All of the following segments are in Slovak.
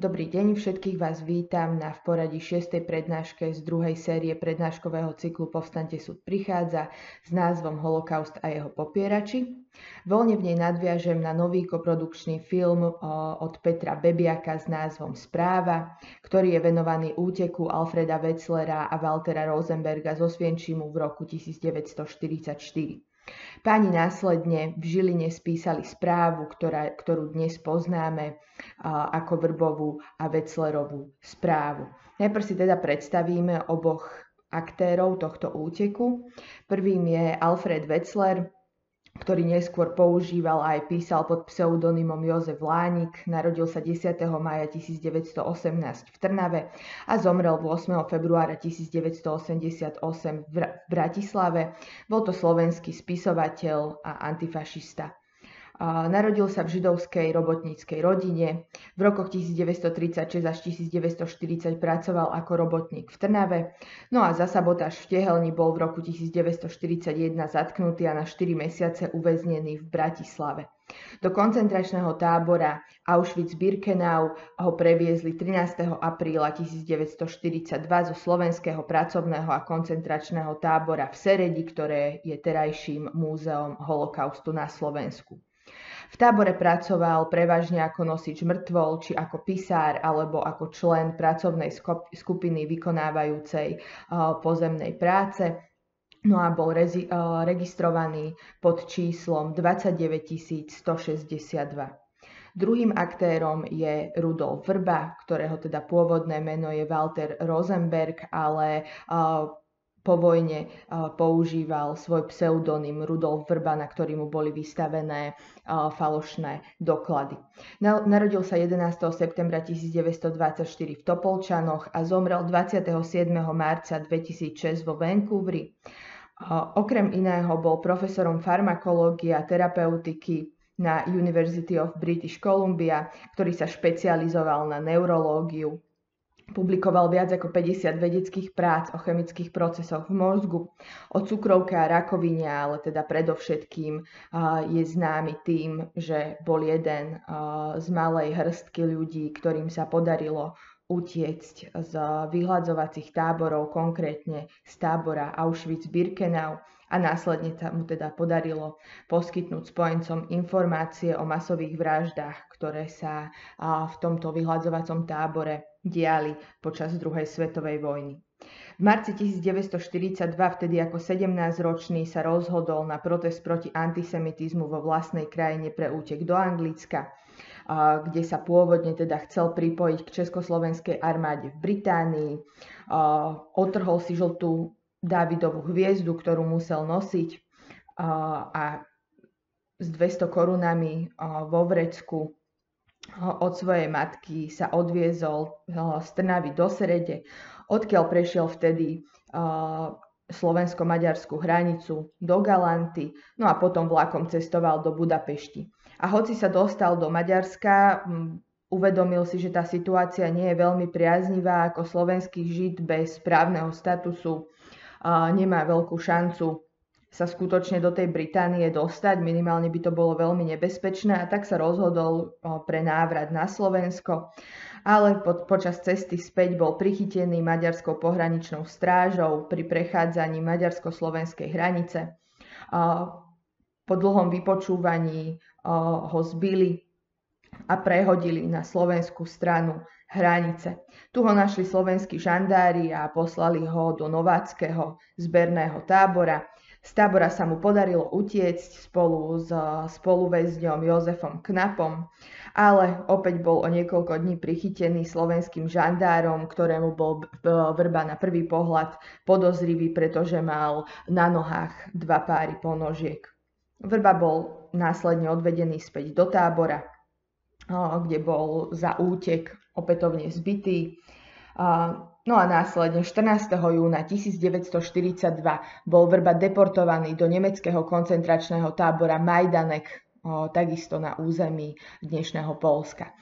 Dobrý deň, všetkých vás vítam na v poradí 6. prednáške z druhej série prednáškového cyklu Povstante súd prichádza s názvom Holokaust a jeho popierači. Voľne v nej nadviažem na nový koprodukčný film od Petra Bebiaka s názvom Správa, ktorý je venovaný úteku Alfreda Wetzlera a Waltera Rosenberga zo Svienčimu v roku 1944. Páni následne v Žiline spísali správu, ktorá, ktorú dnes poznáme ako Vrbovú a Veclerovú správu. Najprv si teda predstavíme oboch aktérov tohto úteku. Prvým je Alfred Wetzler, ktorý neskôr používal a aj písal pod pseudonymom Jozef Lánik. Narodil sa 10. maja 1918 v Trnave a zomrel 8. februára 1988 v Bratislave. Bol to slovenský spisovateľ a antifašista. Narodil sa v židovskej robotníckej rodine. V rokoch 1936 až 1940 pracoval ako robotník v Trnave. No a za sabotáž v Tehelni bol v roku 1941 zatknutý a na 4 mesiace uväznený v Bratislave. Do koncentračného tábora Auschwitz-Birkenau ho previezli 13. apríla 1942 zo slovenského pracovného a koncentračného tábora v Seredi, ktoré je terajším múzeom holokaustu na Slovensku. V tábore pracoval prevažne ako nosič mŕtvol, či ako pisár, alebo ako člen pracovnej skupiny vykonávajúcej pozemnej práce. No a bol rezi- registrovaný pod číslom 29 162. Druhým aktérom je Rudolf Vrba, ktorého teda pôvodné meno je Walter Rosenberg, ale po vojne používal svoj pseudonym Rudolf Vrba, na ktorý mu boli vystavené falošné doklady. Narodil sa 11. septembra 1924 v Topolčanoch a zomrel 27. marca 2006 vo Vancouveri. Okrem iného bol profesorom farmakológie a terapeutiky na University of British Columbia, ktorý sa špecializoval na neurológiu Publikoval viac ako 50 vedeckých prác o chemických procesoch v mozgu, o cukrovke a rakovine, ale teda predovšetkým je známy tým, že bol jeden z malej hrstky ľudí, ktorým sa podarilo utiecť z vyhľadzovacích táborov, konkrétne z tábora Auschwitz-Birkenau a následne sa mu teda podarilo poskytnúť spojencom informácie o masových vraždách, ktoré sa v tomto vyhľadzovacom tábore diali počas druhej svetovej vojny. V marci 1942 vtedy ako 17-ročný sa rozhodol na protest proti antisemitizmu vo vlastnej krajine pre útek do Anglicka, kde sa pôvodne teda chcel pripojiť k československej armáde v Británii. Otrhol si žltú Dávidovú hviezdu, ktorú musel nosiť a s 200 korunami vo vrecku od svojej matky sa odviezol z Trnavy do Serede, odkiaľ prešiel vtedy slovensko-maďarskú hranicu do Galanty, no a potom vlakom cestoval do Budapešti. A hoci sa dostal do Maďarska, uvedomil si, že tá situácia nie je veľmi priaznivá, ako slovenský žid bez právneho statusu nemá veľkú šancu sa skutočne do tej Británie dostať, minimálne by to bolo veľmi nebezpečné a tak sa rozhodol pre návrat na Slovensko. Ale po, počas cesty späť bol prichytený maďarskou pohraničnou strážou pri prechádzaní maďarsko-slovenskej hranice. Po dlhom vypočúvaní ho zbili a prehodili na slovenskú stranu hranice. Tu ho našli slovenskí žandári a poslali ho do nováckého zberného tábora, z tábora sa mu podarilo utiecť spolu s spoluväzňom Jozefom Knapom, ale opäť bol o niekoľko dní prichytený slovenským žandárom, ktorému bol vrba na prvý pohľad podozrivý, pretože mal na nohách dva páry ponožiek. Vrba bol následne odvedený späť do tábora, kde bol za útek opätovne zbytý. No a následne 14. júna 1942 bol Vrba deportovaný do nemeckého koncentračného tábora Majdanek, takisto na území dnešného Polska.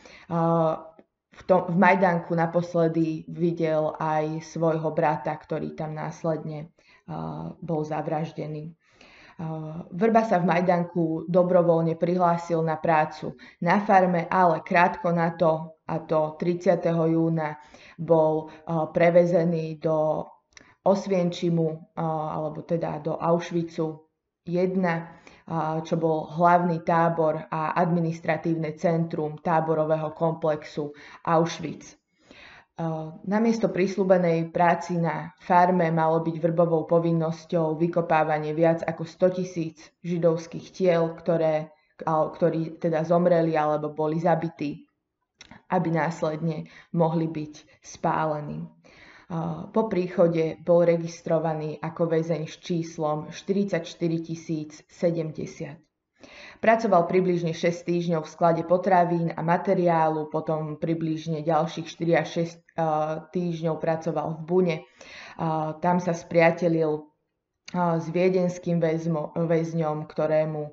V, tom, v Majdanku naposledy videl aj svojho brata, ktorý tam následne bol zavraždený. Vrba sa v Majdanku dobrovoľne prihlásil na prácu na farme, ale krátko na to a to 30. júna bol prevezený do Osvienčimu, alebo teda do Auschwitzu 1, čo bol hlavný tábor a administratívne centrum táborového komplexu Auschwitz. Namiesto prísľubenej práci na farme malo byť vrbovou povinnosťou vykopávanie viac ako 100 tisíc židovských tiel, ktoré, ktorí teda zomreli alebo boli zabití, aby následne mohli byť spálení. Po príchode bol registrovaný ako väzeň s číslom 44 070. Pracoval približne 6 týždňov v sklade potravín a materiálu, potom približne ďalších 4 až 6 týždňov pracoval v Bune. Tam sa spriatelil s viedenským väzňom, ktorému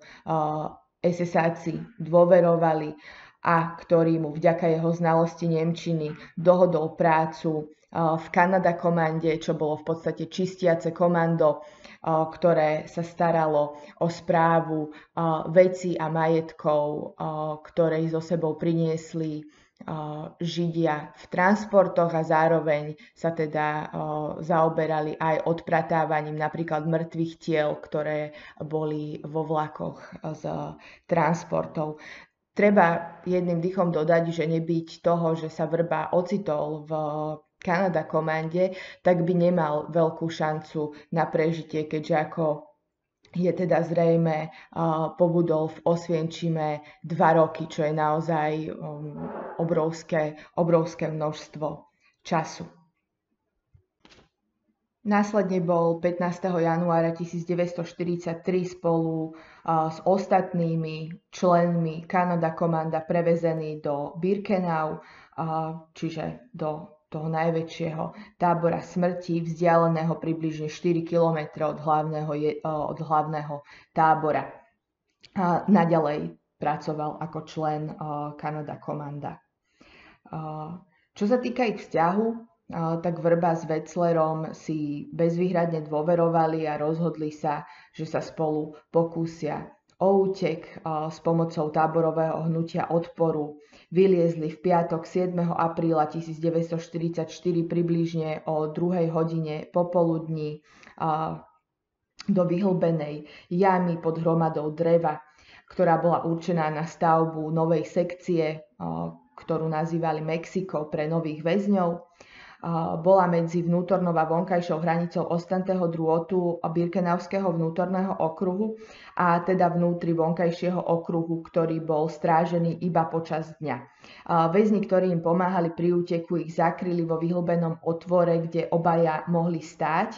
SSáci dôverovali a ktorý mu vďaka jeho znalosti Nemčiny dohodol prácu v Kanada komande, čo bolo v podstate čistiace komando, ktoré sa staralo o správu veci a majetkov, ktoré zo sebou priniesli Židia v transportoch a zároveň sa teda zaoberali aj odpratávaním napríklad mŕtvych tiel, ktoré boli vo vlakoch z transportov. Treba jedným dýchom dodať, že nebyť toho, že sa vrba ocitol v Kanada komande, tak by nemal veľkú šancu na prežitie, keďže ako je teda zrejme, pobudol v Osvienčime dva roky, čo je naozaj um, obrovské, obrovské množstvo času. Následne bol 15. januára 1943 spolu s ostatnými členmi Kanada komanda prevezený do Birkenau, čiže do toho najväčšieho tábora smrti, vzdialeného približne 4 km od hlavného, od hlavného tábora. A naďalej pracoval ako člen Kanada Komanda. Čo sa týka ich vzťahu, tak Vrba s Veclerom si bezvýhradne dôverovali a rozhodli sa, že sa spolu pokúsia o útek s pomocou táborového hnutia odporu vyliezli v piatok 7. apríla 1944 približne o 2. hodine popoludní do vyhlbenej jamy pod hromadou dreva, ktorá bola určená na stavbu novej sekcie, ktorú nazývali Mexiko pre nových väzňov bola medzi vnútornou a vonkajšou hranicou ostantého drôtu Birkenauského vnútorného okruhu a teda vnútri vonkajšieho okruhu, ktorý bol strážený iba počas dňa. Väzni, ktorí im pomáhali pri úteku, ich zakryli vo vyhlbenom otvore, kde obaja mohli stáť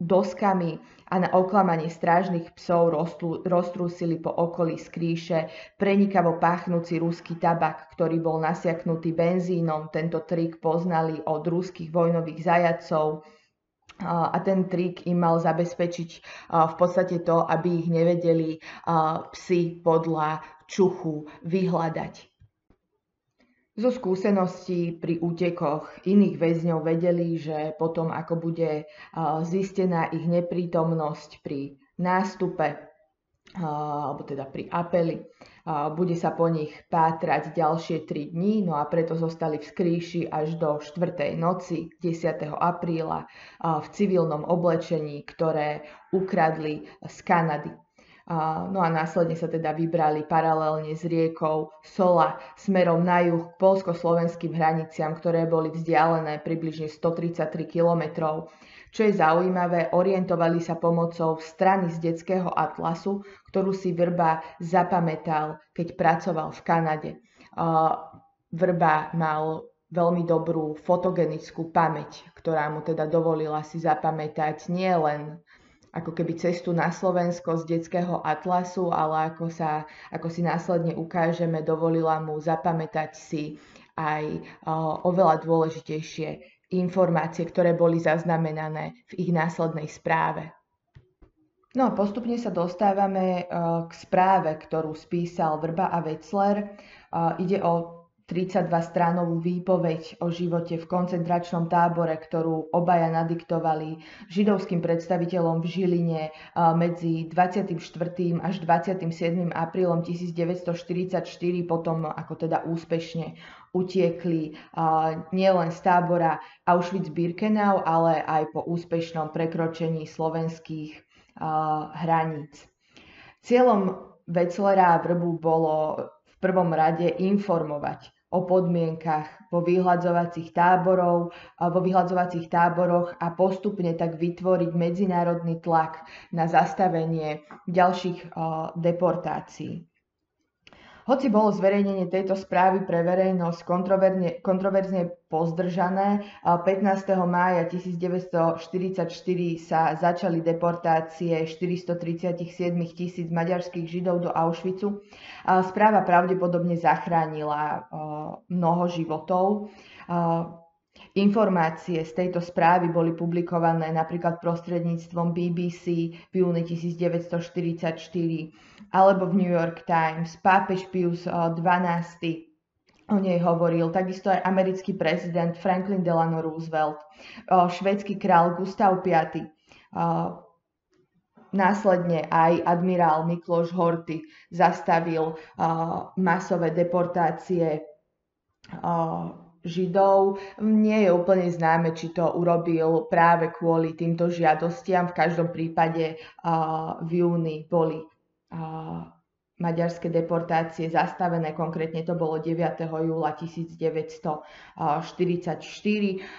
doskami a na oklamanie strážnych psov roztrúsili po okolí skríše prenikavo páchnúci ruský tabak, ktorý bol nasiaknutý benzínom. Tento trik poznali od ruských vojnových zajacov a ten trik im mal zabezpečiť v podstate to, aby ich nevedeli psi podľa čuchu vyhľadať. Zo skúseností pri útekoch iných väzňov vedeli, že potom, ako bude zistená ich neprítomnosť pri nástupe, alebo teda pri apeli, bude sa po nich pátrať ďalšie 3 dní, no a preto zostali v skrýši až do 4. noci 10. apríla v civilnom oblečení, ktoré ukradli z Kanady. No a následne sa teda vybrali paralelne s riekou Sola smerom na juh k polsko-slovenským hraniciam, ktoré boli vzdialené približne 133 km. Čo je zaujímavé, orientovali sa pomocou strany z detského atlasu, ktorú si Vrba zapamätal, keď pracoval v Kanade. Vrba mal veľmi dobrú fotogenickú pamäť, ktorá mu teda dovolila si zapamätať nielen ako keby cestu na Slovensko z detského atlasu, ale ako, sa, ako si následne ukážeme, dovolila mu zapamätať si aj oveľa dôležitejšie informácie, ktoré boli zaznamenané v ich následnej správe. No a postupne sa dostávame k správe, ktorú spísal Vrba a Wetzler. Ide o 32-stránovú výpoveď o živote v koncentračnom tábore, ktorú obaja nadiktovali židovským predstaviteľom v Žiline medzi 24. až 27. aprílom 1944, potom ako teda úspešne utiekli nielen z tábora Auschwitz-Birkenau, ale aj po úspešnom prekročení slovenských hraníc. Cieľom Veclera a Vrbu bolo v prvom rade informovať o podmienkach vo vyhľadzovacích táborov, vo vyhľadzovacích táboroch a postupne tak vytvoriť medzinárodný tlak na zastavenie ďalších deportácií. Hoci bolo zverejnenie tejto správy pre verejnosť kontroverzne pozdržané, 15. mája 1944 sa začali deportácie 437 tisíc maďarských židov do Auschwitzu. Správa pravdepodobne zachránila mnoho životov. Informácie z tejto správy boli publikované napríklad prostredníctvom BBC v júni 1944 alebo v New York Times. Pápež Pius XII o nej hovoril, takisto aj americký prezident Franklin Delano Roosevelt, švedský král Gustav V, Následne aj admirál Mikloš Horty zastavil masové deportácie Židov. Nie je úplne známe, či to urobil práve kvôli týmto žiadostiam. V každom prípade v júni boli maďarské deportácie zastavené, konkrétne to bolo 9. júla 1944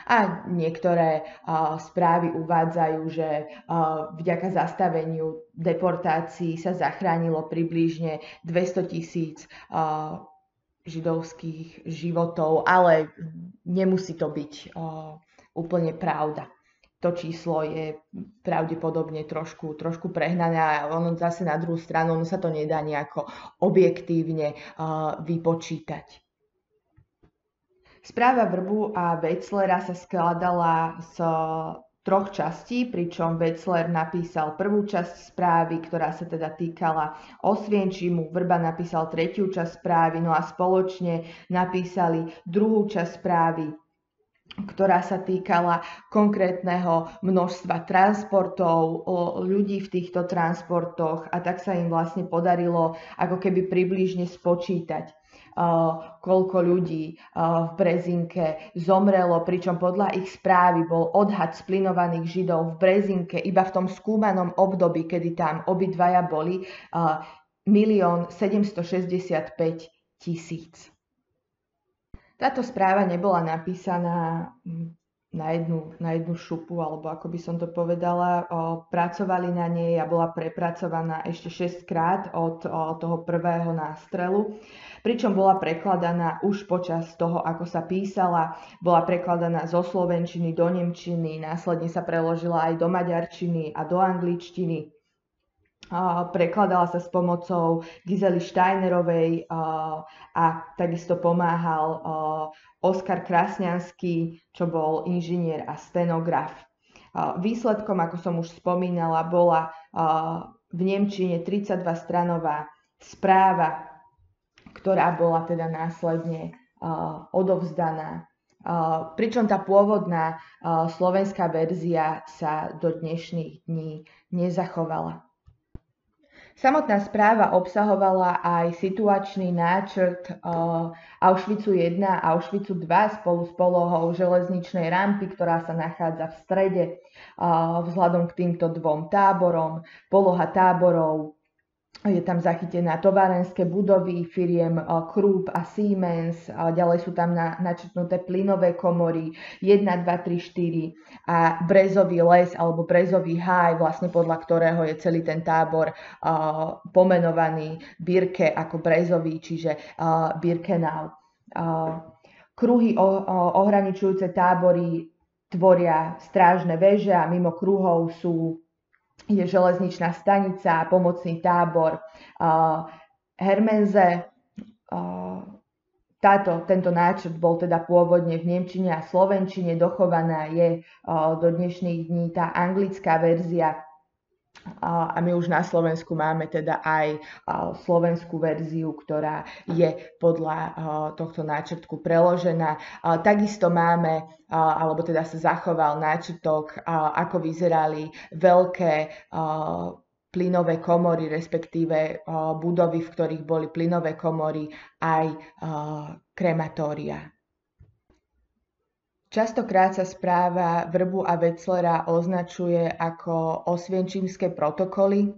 a niektoré správy uvádzajú, že vďaka zastaveniu deportácií sa zachránilo približne 200 tisíc židovských životov, ale nemusí to byť úplne pravda. To číslo je pravdepodobne trošku, trošku prehnané a ono zase na druhú stranu ono sa to nedá nejako objektívne vypočítať. Správa Vrbu a Wetzlera sa skladala z troch častí, pričom Wetzler napísal prvú časť správy, ktorá sa teda týkala Osvienčimu, Vrba napísal tretiu časť správy, no a spoločne napísali druhú časť správy, ktorá sa týkala konkrétneho množstva transportov, ľudí v týchto transportoch a tak sa im vlastne podarilo ako keby približne spočítať koľko ľudí v Brezinke zomrelo, pričom podľa ich správy bol odhad splinovaných Židov v Brezinke iba v tom skúmanom období, kedy tam obidvaja boli, 1 765 tisíc. Táto správa nebola napísaná na jednu, na jednu šupu, alebo ako by som to povedala, o, pracovali na nej a bola prepracovaná ešte 6 krát od o, toho prvého nástrelu, pričom bola prekladaná už počas toho, ako sa písala, bola prekladaná zo slovenčiny do nemčiny, následne sa preložila aj do maďarčiny a do angličtiny. Prekladala sa s pomocou Gizely Steinerovej a takisto pomáhal Oskar Krasňanský, čo bol inžinier a stenograf. Výsledkom, ako som už spomínala, bola v Nemčine 32-stranová správa, ktorá bola teda následne odovzdaná pričom tá pôvodná slovenská verzia sa do dnešných dní nezachovala. Samotná správa obsahovala aj situačný náčrt uh, Auschwitzu 1 a Auschwitzu 2 spolu s polohou železničnej rampy, ktorá sa nachádza v strede uh, vzhľadom k týmto dvom táborom, poloha táborov je tam zachytená továrenské budovy firiem Krupp a Siemens, ďalej sú tam na, načrtnuté plynové komory 1, 2, 3, 4 a brezový les alebo brezový háj, vlastne podľa ktorého je celý ten tábor uh, pomenovaný Birke ako brezový, čiže uh, Birkenau. Uh, kruhy o, ohraničujúce tábory tvoria strážne veže a mimo kruhov sú je železničná stanica, pomocný tábor Hermenze. Táto, tento náčrt bol teda pôvodne v Nemčine a Slovenčine, dochovaná je do dnešných dní tá anglická verzia a my už na Slovensku máme teda aj slovenskú verziu, ktorá je podľa tohto náčrtku preložená. Takisto máme, alebo teda sa zachoval náčrtok, ako vyzerali veľké plynové komory, respektíve budovy, v ktorých boli plynové komory aj krematória. Častokrát sa správa Vrbu a Wetzlera označuje ako osvienčímske protokoly.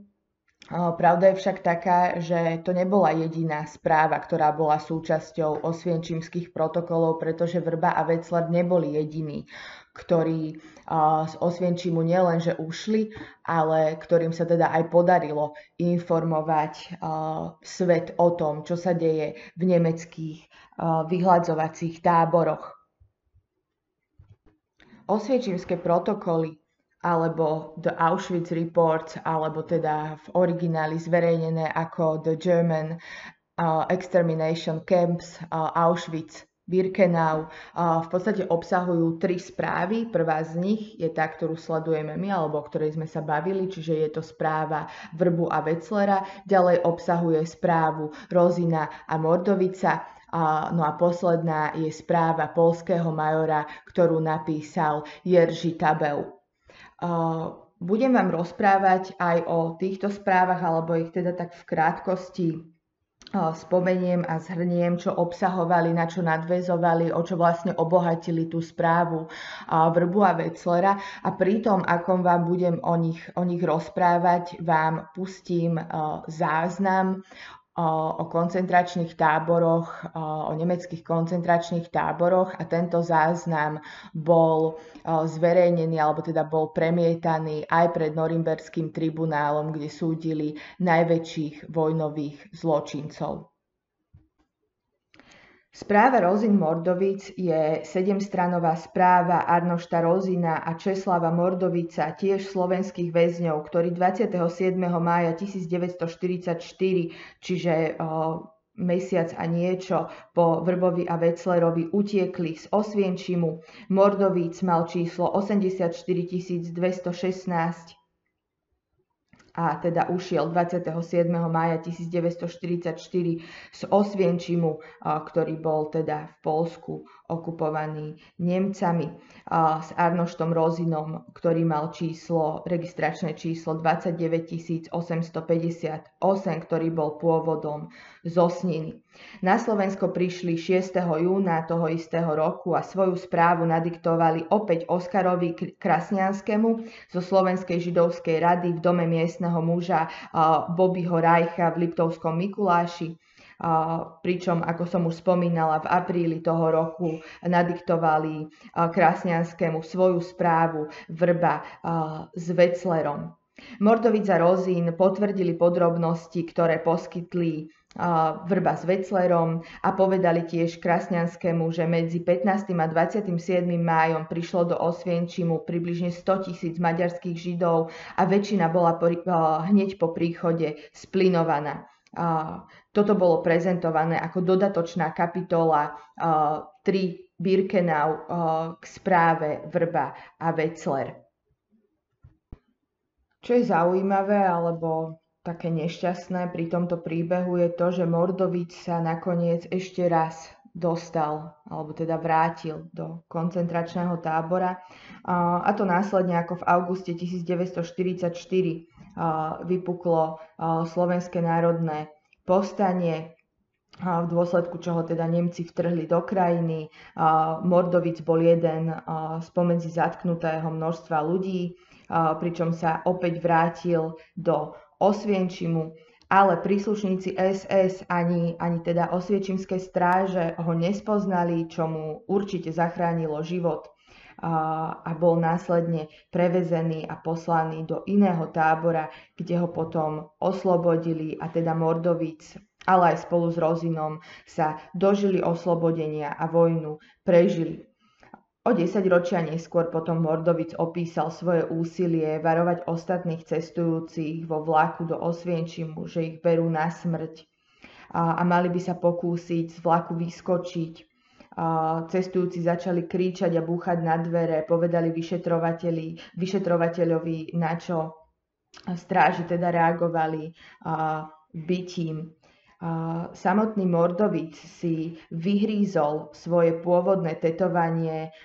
Pravda je však taká, že to nebola jediná správa, ktorá bola súčasťou osvienčímskych protokolov, pretože Vrba a Wetzler neboli jediní, ktorí z Osvienčimu nielenže ušli, ale ktorým sa teda aj podarilo informovať svet o tom, čo sa deje v nemeckých vyhľadzovacích táboroch osviečimské protokoly alebo The Auschwitz Report, alebo teda v origináli zverejnené ako The German uh, Extermination Camps uh, Auschwitz Birkenau uh, v podstate obsahujú tri správy. Prvá z nich je tá, ktorú sledujeme my, alebo o ktorej sme sa bavili, čiže je to správa Vrbu a Wetzlera. Ďalej obsahuje správu Rozina a Mordovica No a posledná je správa polského majora, ktorú napísal Jerzy Tabel. Budem vám rozprávať aj o týchto správach, alebo ich teda tak v krátkosti spomeniem a zhrniem, čo obsahovali, na čo nadvezovali, o čo vlastne obohatili tú správu Vrbu a Veclera. A pri tom, akom vám budem o nich, o nich rozprávať, vám pustím záznam o koncentračných táboroch, o nemeckých koncentračných táboroch a tento záznam bol zverejnený alebo teda bol premietaný aj pred Norimberským tribunálom, kde súdili najväčších vojnových zločincov. Správa Rozin Mordovic je sedemstranová správa Arnošta Rozina a Česlava Mordovica, tiež slovenských väzňov, ktorí 27. mája 1944, čiže mesiac a niečo po Vrbovi a Veclerovi utiekli z Osvienčimu. Mordovic mal číslo 84 216 a teda ušiel 27. mája 1944 z Osvienčimu, ktorý bol teda v Polsku okupovaný Nemcami s Arnoštom Rozinom, ktorý mal číslo, registračné číslo 29 858, ktorý bol pôvodom z Osniny. Na Slovensko prišli 6. júna toho istého roku a svoju správu nadiktovali opäť Oskarovi Krasnianskému zo Slovenskej židovskej rady v dome miestneho muža Bobbyho Rajcha v Liptovskom Mikuláši. Pričom, ako som už spomínala, v apríli toho roku nadiktovali Krasnianskému svoju správu Vrba s Veclerom. Mordovic a Rozín potvrdili podrobnosti, ktoré poskytli Vrba s Veclerom a povedali tiež Krasňanskému, že medzi 15. a 27. májom prišlo do Osvienčimu približne 100 tisíc maďarských židov a väčšina bola hneď po príchode splinovaná. Toto bolo prezentované ako dodatočná kapitola 3 Birkenau k správe Vrba a Vecler. Čo je zaujímavé, alebo také nešťastné pri tomto príbehu je to, že Mordovič sa nakoniec ešte raz dostal, alebo teda vrátil do koncentračného tábora. A to následne ako v auguste 1944 vypuklo Slovenské národné povstanie, v dôsledku čoho teda Nemci vtrhli do krajiny. Mordovic bol jeden spomedzi zatknutého množstva ľudí, pričom sa opäť vrátil do Osvienčimu, ale príslušníci SS ani, ani teda osviečimské stráže ho nespoznali, čo mu určite zachránilo život a, bol následne prevezený a poslaný do iného tábora, kde ho potom oslobodili a teda Mordovic ale aj spolu s Rozinom sa dožili oslobodenia a vojnu prežili. O 10 ročia neskôr potom Mordovic opísal svoje úsilie varovať ostatných cestujúcich vo vlaku do Osvienčimu, že ich berú na smrť a, a mali by sa pokúsiť z vlaku vyskočiť. Cestujúci začali kríčať a búchať na dvere, povedali vyšetrovateľovi, na čo stráži teda reagovali bytím samotný Mordovic si vyhrízol svoje pôvodné tetovanie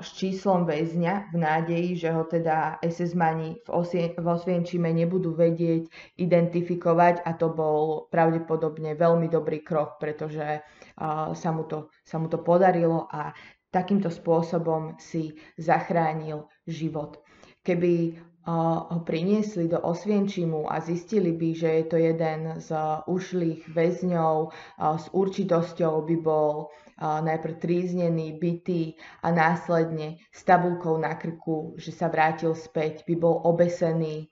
s číslom väzňa v nádeji, že ho teda SS-mani v Osvienčime nebudú vedieť identifikovať a to bol pravdepodobne veľmi dobrý krok, pretože sa mu to, sa mu to podarilo a takýmto spôsobom si zachránil život. Keby ho priniesli do Osvienčimu a zistili by, že je to jeden z ušlých väzňov, s určitosťou by bol najprv tríznený, bytý a následne s tabulkou na krku, že sa vrátil späť, by bol obesený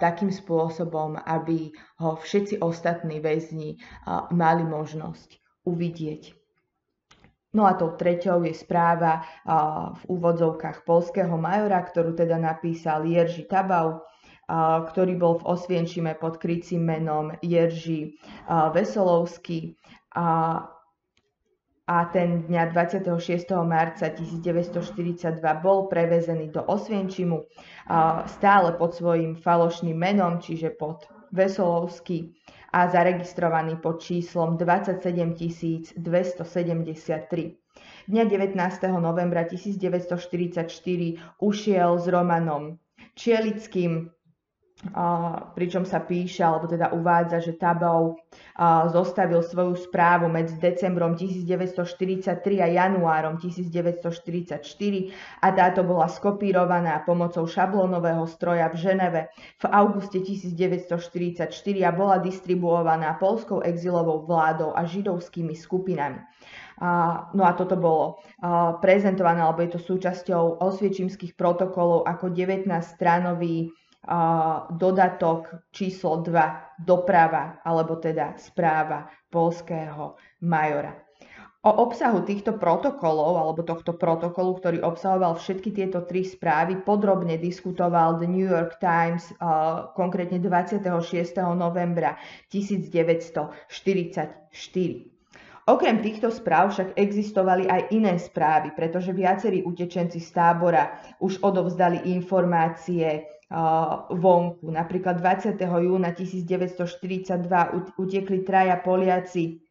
takým spôsobom, aby ho všetci ostatní väzni mali možnosť uvidieť. No a tou treťou je správa v úvodzovkách polského majora, ktorú teda napísal Jerži Tabau, ktorý bol v Osvienčime pod krycím menom Jerži Vesolovský. A, ten dňa 26. marca 1942 bol prevezený do Osvienčimu stále pod svojím falošným menom, čiže pod Vesolovský a zaregistrovaný pod číslom 27 273. Dňa 19. novembra 1944 ušiel s Romanom Čielickým pričom sa píše, alebo teda uvádza, že Tabov zostavil svoju správu medzi decembrom 1943 a januárom 1944 a táto bola skopírovaná pomocou šablónového stroja v Ženeve v auguste 1944 a bola distribuovaná polskou exilovou vládou a židovskými skupinami. no a toto bolo prezentované, alebo je to súčasťou osviečimských protokolov ako 19-stranový dodatok číslo 2 doprava, alebo teda správa polského majora. O obsahu týchto protokolov alebo tohto protokolu, ktorý obsahoval všetky tieto tri správy, podrobne diskutoval The New York Times uh, konkrétne 26. novembra 1944. Okrem týchto správ však existovali aj iné správy, pretože viacerí utečenci z tábora už odovzdali informácie vonku. Napríklad 20. júna 1942 utekli traja Poliaci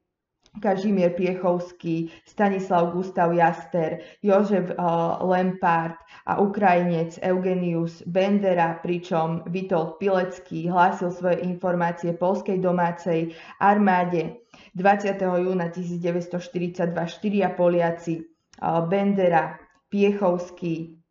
Kažimír Piechovský, Stanislav Gustav Jaster, Jožef uh, Lempart a Ukrajinec Eugenius Bendera, pričom Vitold Pilecký hlásil svoje informácie polskej domácej armáde. 20. júna 1942 štyria Poliaci uh, Bendera, Piechovský,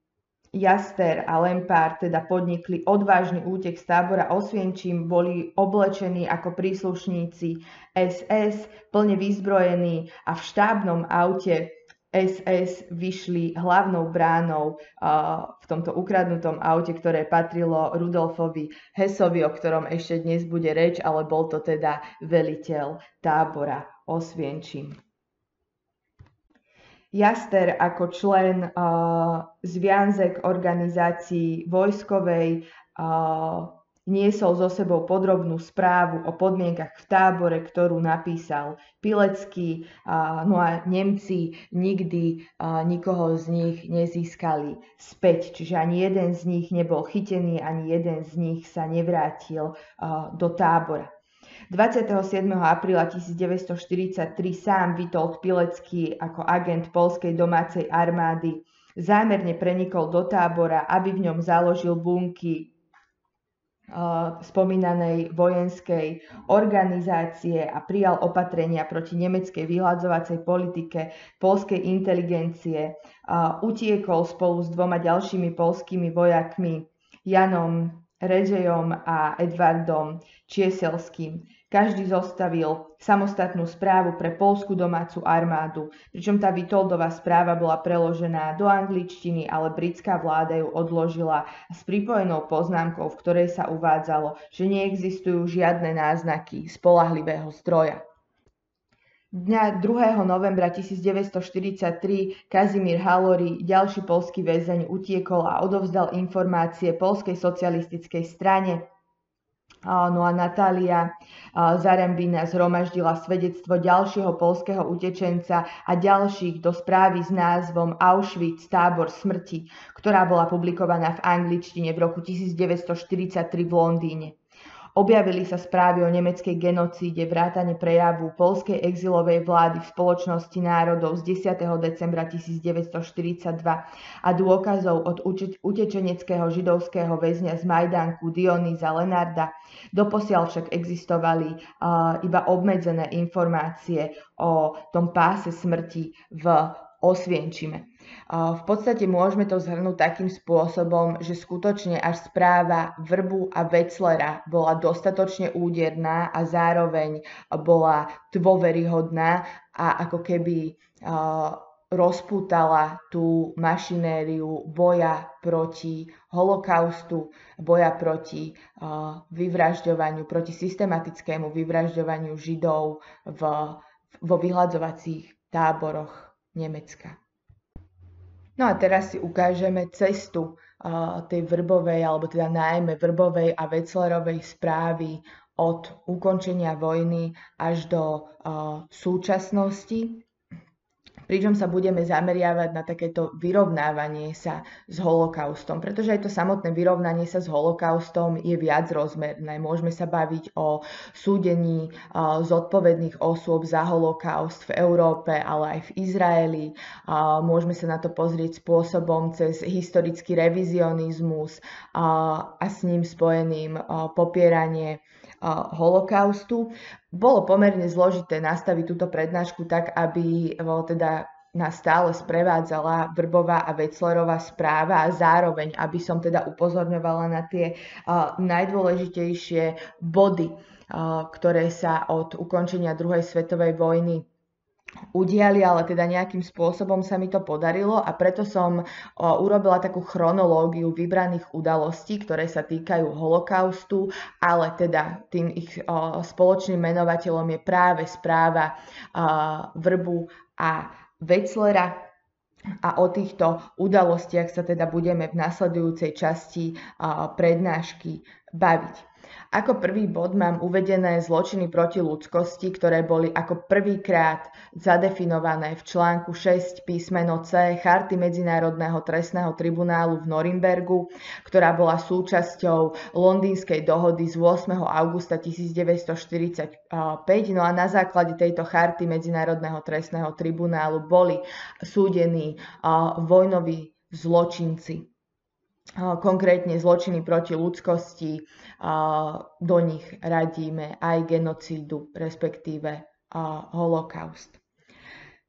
Jaster a Lempár teda podnikli odvážny útek z tábora Osvienčím, boli oblečení ako príslušníci SS, plne vyzbrojení a v štábnom aute SS vyšli hlavnou bránou uh, v tomto ukradnutom aute, ktoré patrilo Rudolfovi Hesovi, o ktorom ešte dnes bude reč, ale bol to teda veliteľ tábora Osvienčím. Jaster ako člen uh, zvianzek organizácií vojskovej uh, niesol so sebou podrobnú správu o podmienkach v tábore, ktorú napísal Pilecký, uh, no a Nemci nikdy nikoho z nich nezískali späť, čiže ani jeden z nich nebol chytený, ani jeden z nich sa nevrátil do tábora. 27. apríla 1943 sám Vitold Pilecký ako agent polskej domácej armády zámerne prenikol do tábora, aby v ňom založil bunky spomínanej vojenskej organizácie a prijal opatrenia proti nemeckej vyhľadzovacej politike polskej inteligencie. Utiekol spolu s dvoma ďalšími polskými vojakmi Janom Redžejom a Edvardom Čieselským. Každý zostavil samostatnú správu pre polskú domácu armádu, pričom tá Vitoldová správa bola preložená do angličtiny, ale britská vláda ju odložila s pripojenou poznámkou, v ktorej sa uvádzalo, že neexistujú žiadne náznaky spolahlivého zdroja. Dňa 2. novembra 1943 Kazimír Halori, ďalší polský väzeň, utiekol a odovzdal informácie polskej socialistickej strane No a Natália Zarembina zhromaždila svedectvo ďalšieho polského utečenca a ďalších do správy s názvom Auschwitz, tábor smrti, ktorá bola publikovaná v angličtine v roku 1943 v Londýne. Objavili sa správy o nemeckej genocíde, vrátane prejavu polskej exilovej vlády v spoločnosti národov z 10. decembra 1942 a dôkazov od utečeneckého židovského väzňa z Majdanku Dionýza Lenarda. Doposiaľ však existovali uh, iba obmedzené informácie o tom páse smrti v Osvienčime. V podstate môžeme to zhrnúť takým spôsobom, že skutočne až správa Vrbu a Veclera bola dostatočne úderná a zároveň bola dôveryhodná a ako keby rozpútala tú mašinériu boja proti holokaustu, boja proti vyvražďovaniu, proti systematickému vyvražďovaniu Židov v, vo vyhľadzovacích táboroch Nemecka. No a teraz si ukážeme cestu uh, tej vrbovej, alebo teda najmä vrbovej a veclerovej správy od ukončenia vojny až do uh, súčasnosti pričom sa budeme zameriavať na takéto vyrovnávanie sa s holokaustom, pretože aj to samotné vyrovnanie sa s holokaustom je viac rozmerné. Môžeme sa baviť o súdení zodpovedných osôb za holokaust v Európe, ale aj v Izraeli. Môžeme sa na to pozrieť spôsobom cez historický revizionizmus a s ním spojeným popieranie holokaustu. Bolo pomerne zložité nastaviť túto prednášku tak, aby teda nás stále sprevádzala Vrbová a Veclerová správa a zároveň, aby som teda upozorňovala na tie uh, najdôležitejšie body, ktoré sa od ukončenia druhej svetovej vojny udiali, ale teda nejakým spôsobom sa mi to podarilo a preto som urobila takú chronológiu vybraných udalostí, ktoré sa týkajú holokaustu, ale teda tým ich spoločným menovateľom je práve správa Vrbu a Veclera, a o týchto udalostiach sa teda budeme v nasledujúcej časti prednášky baviť. Ako prvý bod mám uvedené zločiny proti ľudskosti, ktoré boli ako prvýkrát zadefinované v článku 6 písmeno C Charty Medzinárodného trestného tribunálu v Norimbergu, ktorá bola súčasťou Londýnskej dohody z 8. augusta 1945. No a na základe tejto charty Medzinárodného trestného tribunálu boli súdení vojnoví zločinci konkrétne zločiny proti ľudskosti, do nich radíme aj genocídu, respektíve holokaust.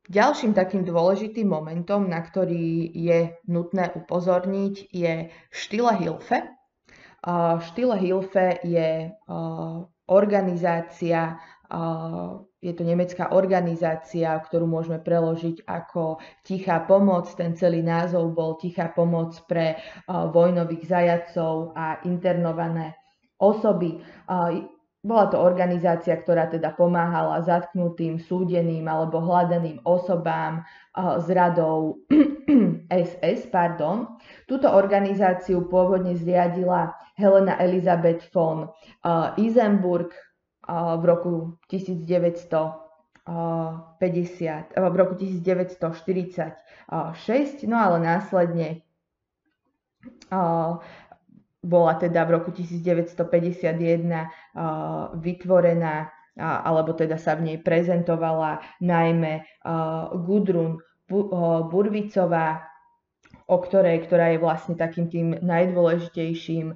Ďalším takým dôležitým momentom, na ktorý je nutné upozorniť, je Štile Hilfe. Štile Hilfe je organizácia je to nemecká organizácia, ktorú môžeme preložiť ako Tichá pomoc. Ten celý názov bol Tichá pomoc pre vojnových zajacov a internované osoby. Bola to organizácia, ktorá teda pomáhala zatknutým, súdeným alebo hľadaným osobám s radou SS. Pardon. Túto organizáciu pôvodne zriadila Helena Elizabeth von Isenburg, v roku 1950, v roku 1946, no ale následne bola teda v roku 1951 vytvorená alebo teda sa v nej prezentovala najmä Gudrun Burvicová, o ktorej, ktorá je vlastne takým tým najdôležitejším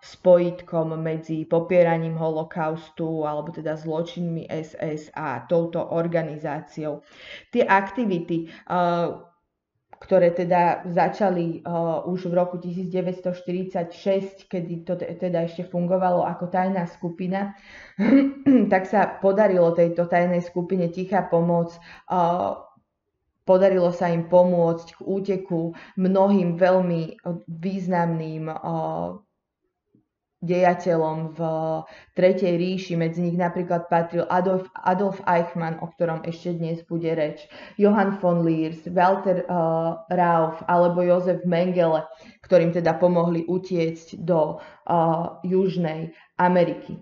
spojitkom medzi popieraním holokaustu alebo teda zločinmi SS a touto organizáciou. Tie aktivity, ktoré teda začali uh, už v roku 1946, kedy to teda ešte fungovalo ako tajná skupina, tak sa podarilo tejto tajnej skupine Tichá pomoc uh, Podarilo sa im pomôcť k úteku mnohým veľmi významným dejateľom v Tretej ríši. Medzi nich napríklad patril Adolf, Adolf Eichmann, o ktorom ešte dnes bude reč, Johann von Leers, Walter uh, Rauf alebo Josef Mengele, ktorým teda pomohli utiecť do uh, Južnej Ameriky.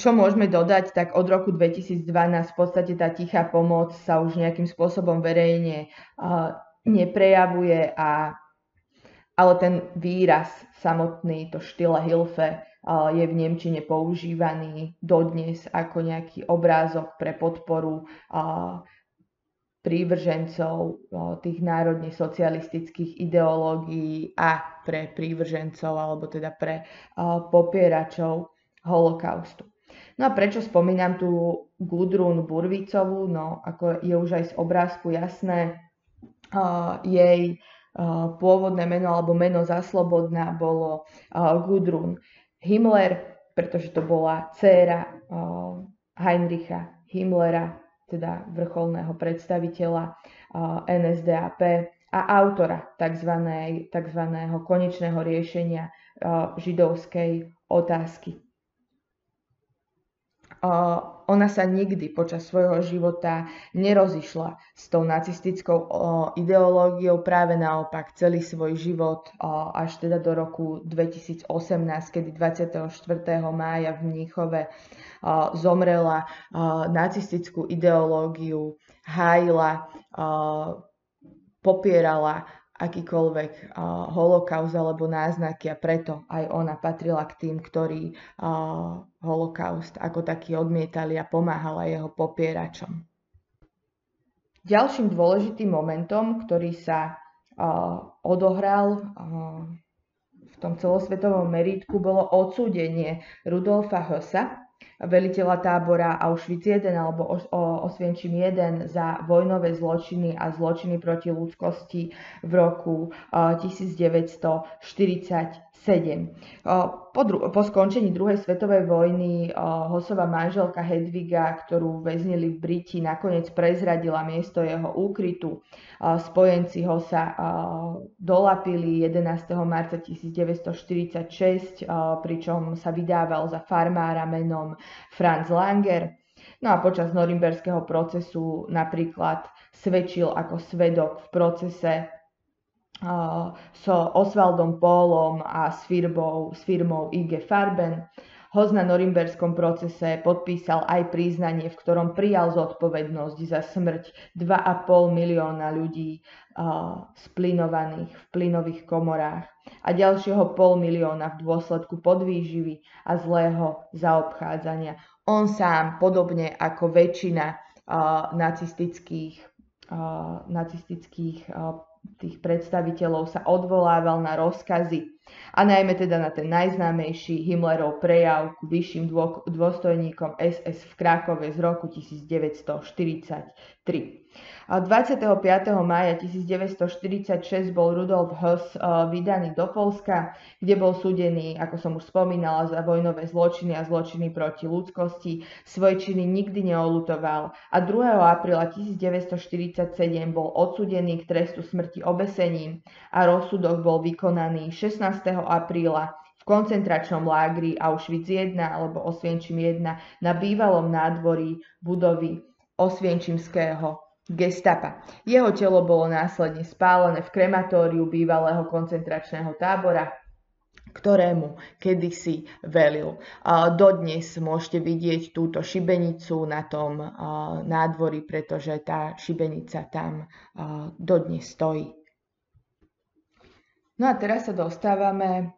Čo môžeme dodať, tak od roku 2012 v podstate tá tichá pomoc sa už nejakým spôsobom verejne uh, neprejavuje, a, ale ten výraz samotný, to štile Hilfe, uh, je v Nemčine používaný dodnes ako nejaký obrázok pre podporu uh, prívržencov tých národne socialistických ideológií a pre prívržencov alebo teda pre popieračov holokaustu. No a prečo spomínam tú Gudrun Burvicovú? No, ako je už aj z obrázku jasné, uh, jej uh, pôvodné meno alebo meno zaslobodná bolo uh, Gudrun Himmler, pretože to bola dcéra uh, Heinricha Himmlera, teda vrcholného predstaviteľa uh, NSDAP a autora tzv. tzv. konečného riešenia uh, židovskej otázky ona sa nikdy počas svojho života nerozišla s tou nacistickou ideológiou, práve naopak celý svoj život až teda do roku 2018, kedy 24. mája v Mníchove zomrela nacistickú ideológiu, hájila, popierala akýkoľvek holokaust alebo náznaky a preto aj ona patrila k tým, ktorí holokaust ako taký odmietali a pomáhala jeho popieračom. Ďalším dôležitým momentom, ktorý sa uh, odohral uh, v tom celosvetovom meritku, bolo odsúdenie Rudolfa Hösa, veliteľa tábora Auschwitz 1 alebo Osvienčím 1 za vojnové zločiny a zločiny proti ľudskosti v roku 1947. Po, dru- po skončení druhej svetovej vojny Hosova manželka Hedviga, ktorú väznili v Briti, nakoniec prezradila miesto jeho úkrytu. Spojenci ho sa dolapili 11. marca 1946, pričom sa vydával za farmára menom Franz Langer. No a počas norimberského procesu napríklad svedčil ako svedok v procese so Osvaldom Pólom a s firmou, s firmou IG Farben. Hoz na norimberskom procese podpísal aj priznanie, v ktorom prijal zodpovednosť za smrť 2,5 milióna ľudí uh, splinovaných v plynových komorách a ďalšieho pol milióna v dôsledku podvýživy a zlého zaobchádzania. On sám, podobne ako väčšina uh, nacistických, uh, nacistických uh, tých predstaviteľov sa odvolával na rozkazy a najmä teda na ten najznámejší Himmlerov prejav k vyšším dôstojníkom SS v Krakove z roku 1943. A 25. mája 1946 bol Rudolf Höss eh, vydaný do Polska, kde bol súdený, ako som už spomínala, za vojnové zločiny a zločiny proti ľudskosti. Svoje činy nikdy neolutoval a 2. apríla 1947 bol odsúdený k trestu smrti obesením a rozsudok bol vykonaný 16. apríla v koncentračnom lágri Auschwitz 1 alebo Osvienčim 1 na bývalom nádvorí budovy Osvienčimského gestapa. Jeho telo bolo následne spálené v krematóriu bývalého koncentračného tábora, ktorému kedysi velil. Dodnes môžete vidieť túto šibenicu na tom nádvorí, pretože tá šibenica tam dodnes stojí. No a teraz sa dostávame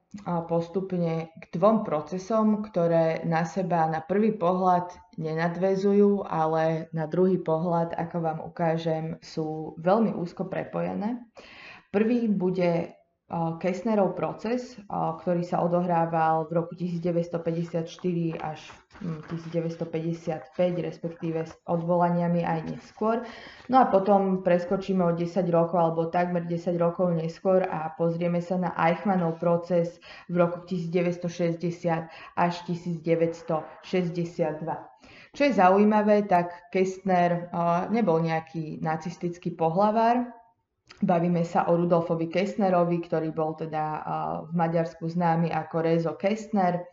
postupne k dvom procesom, ktoré na seba na prvý pohľad nenadvezujú, ale na druhý pohľad, ako vám ukážem, sú veľmi úzko prepojené. Prvý bude Kessnerov proces, ktorý sa odohrával v roku 1954 až 1955, hm, respektíve s odvolaniami aj neskôr. No a potom preskočíme o 10 rokov alebo takmer 10 rokov neskôr a pozrieme sa na Eichmannov proces v roku 1960 až 1962. Čo je zaujímavé, tak Kestner nebol nejaký nacistický pohlavár, Bavíme sa o Rudolfovi Kestnerovi, ktorý bol teda v Maďarsku známy ako Rezo Kestner,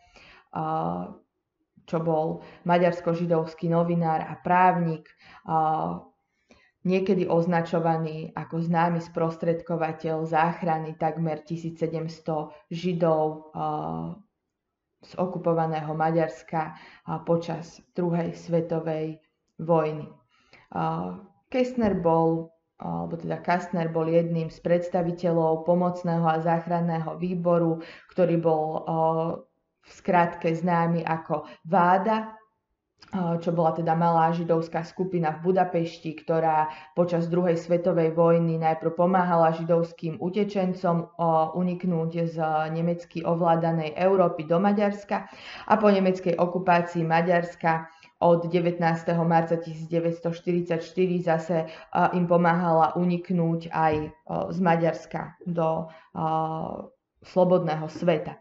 čo bol maďarsko-židovský novinár a právnik, niekedy označovaný ako známy sprostredkovateľ záchrany takmer 1700 židov z okupovaného Maďarska počas druhej svetovej vojny. Kestner bol alebo teda Kastner bol jedným z predstaviteľov pomocného a záchranného výboru, ktorý bol v skratke známy ako Váda, čo bola teda malá židovská skupina v Budapešti, ktorá počas druhej svetovej vojny najprv pomáhala židovským utečencom uniknúť z nemecky ovládanej Európy do Maďarska a po nemeckej okupácii Maďarska od 19. marca 1944 zase im pomáhala uniknúť aj z Maďarska do slobodného sveta.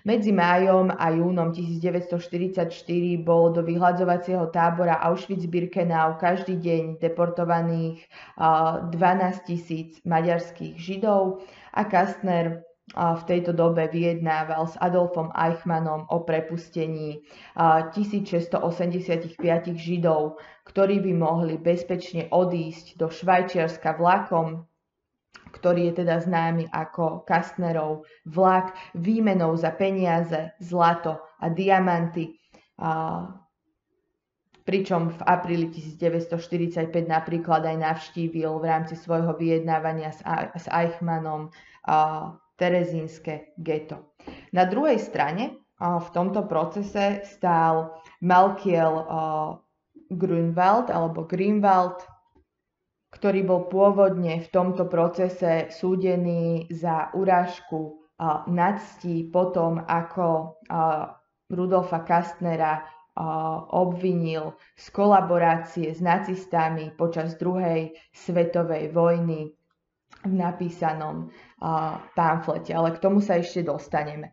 Medzi májom a júnom 1944 bolo do vyhľadzovacieho tábora Auschwitz-Birkenau každý deň deportovaných 12 tisíc maďarských židov a Kastner v tejto dobe vyjednával s Adolfom Eichmannom o prepustení 1685 Židov, ktorí by mohli bezpečne odísť do Švajčiarska vlakom, ktorý je teda známy ako Kastnerov vlak, výmenou za peniaze, zlato a diamanty. pričom v apríli 1945 napríklad aj navštívil v rámci svojho vyjednávania s Eichmannom terezínske geto. Na druhej strane v tomto procese stál Malkiel Grünwald alebo Greenwald, ktorý bol pôvodne v tomto procese súdený za urážku nadstí potom, ako Rudolfa Kastnera obvinil z kolaborácie s nacistami počas druhej svetovej vojny v napísanom pamflete, ale k tomu sa ešte dostaneme.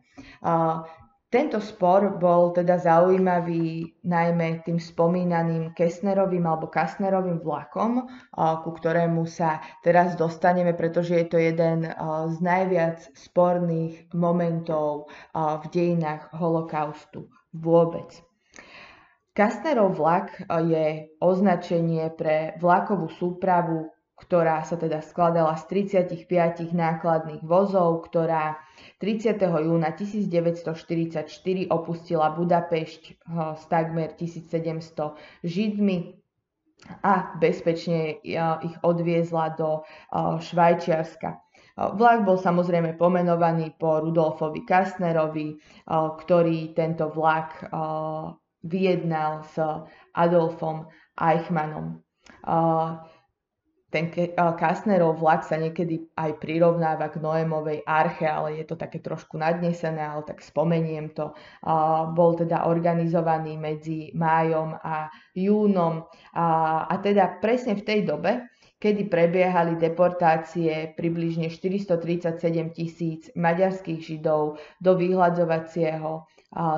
Tento spor bol teda zaujímavý najmä tým spomínaným Kessnerovým alebo Kastnerovým vlakom, ku ktorému sa teraz dostaneme, pretože je to jeden z najviac sporných momentov v dejinách holokaustu vôbec. Kastnerov vlak je označenie pre vlakovú súpravu ktorá sa teda skladala z 35 nákladných vozov, ktorá 30. júna 1944 opustila Budapešť eh, s takmer 1700 Židmi a bezpečne eh, ich odviezla do eh, Švajčiarska. Vlak bol samozrejme pomenovaný po Rudolfovi Kastnerovi, ktorý tento vlak vyjednal s Adolfom Eichmannom. Ten Kastnerov vlak sa niekedy aj prirovnáva k Noémovej arche, ale je to také trošku nadnesené, ale tak spomeniem to. Bol teda organizovaný medzi májom a júnom a, teda presne v tej dobe, kedy prebiehali deportácie približne 437 tisíc maďarských židov do vyhľadzovacieho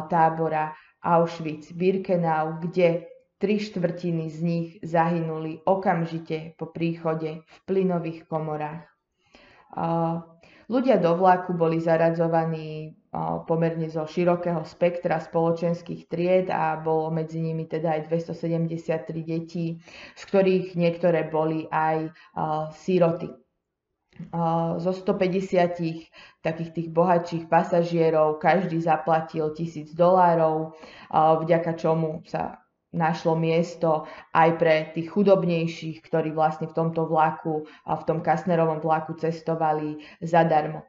tábora Auschwitz-Birkenau, kde Tri štvrtiny z nich zahynuli okamžite po príchode v plynových komorách. Ľudia do vlaku boli zaradzovaní pomerne zo širokého spektra spoločenských tried a bolo medzi nimi teda aj 273 detí, z ktorých niektoré boli aj síroty. Zo 150 takých tých bohatších pasažierov každý zaplatil tisíc dolárov, vďaka čomu sa našlo miesto aj pre tých chudobnejších, ktorí vlastne v tomto vlaku, v tom Kasnerovom vlaku cestovali zadarmo.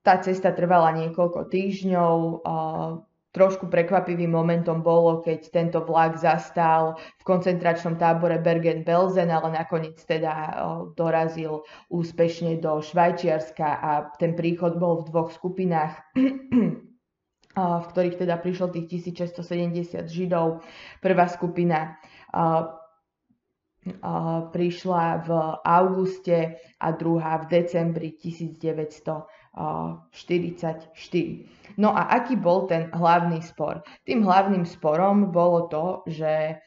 Tá cesta trvala niekoľko týždňov, Trošku prekvapivým momentom bolo, keď tento vlak zastal v koncentračnom tábore Bergen-Belsen, ale nakoniec teda dorazil úspešne do Švajčiarska a ten príchod bol v dvoch skupinách v ktorých teda prišlo tých 1670 Židov. Prvá skupina prišla v auguste a druhá v decembri 1944. No a aký bol ten hlavný spor? Tým hlavným sporom bolo to, že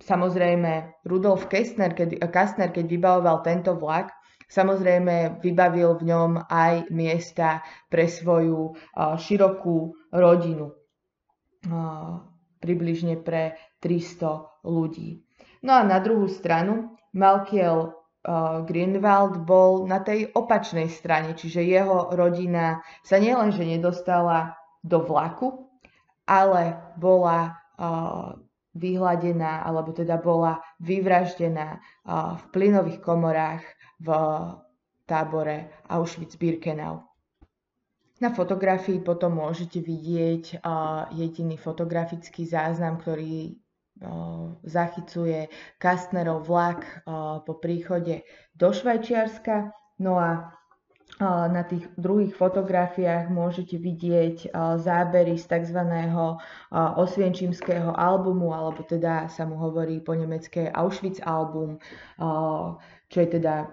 samozrejme Rudolf Kastner, keď, Kastner, keď vybavoval tento vlak, Samozrejme, vybavil v ňom aj miesta pre svoju širokú rodinu, približne pre 300 ľudí. No a na druhú stranu, Malkiel Greenwald bol na tej opačnej strane, čiže jeho rodina sa nielenže nedostala do vlaku, ale bola vyhladená, alebo teda bola vyvraždená v plynových komorách v tábore Auschwitz-Birkenau. Na fotografii potom môžete vidieť jediný fotografický záznam, ktorý zachycuje Kastnerov vlak po príchode do Švajčiarska. No a na tých druhých fotografiách môžete vidieť zábery z tzv. osvienčimského albumu, alebo teda sa mu hovorí po nemecké Auschwitz album, čo je teda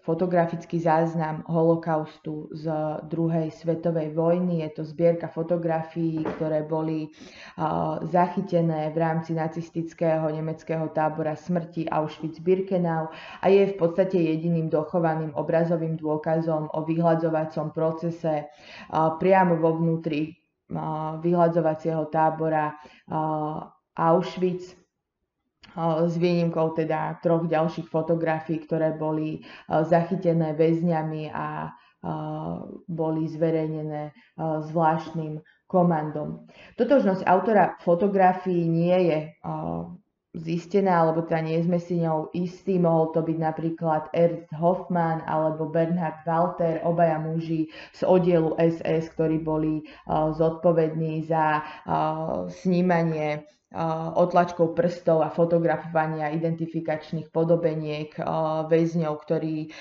fotografický záznam holokaustu z druhej svetovej vojny. Je to zbierka fotografií, ktoré boli zachytené v rámci nacistického nemeckého tábora smrti Auschwitz-Birkenau a je v podstate jediným dochovaným obrazovým dôkazom o vyhľadzovacom procese priamo vo vnútri vyhľadzovacieho tábora Auschwitz s výnimkou teda troch ďalších fotografií, ktoré boli zachytené väzňami a boli zverejnené zvláštnym komandom. Totožnosť autora fotografií nie je zistená, alebo teda nie sme si ňou istí. Mohol to byť napríklad Ernst Hoffmann alebo Bernhard Walter, obaja muži z oddielu SS, ktorí boli zodpovední za snímanie otlačkou prstov a fotografovania identifikačných podobeniek väzňov, ktorí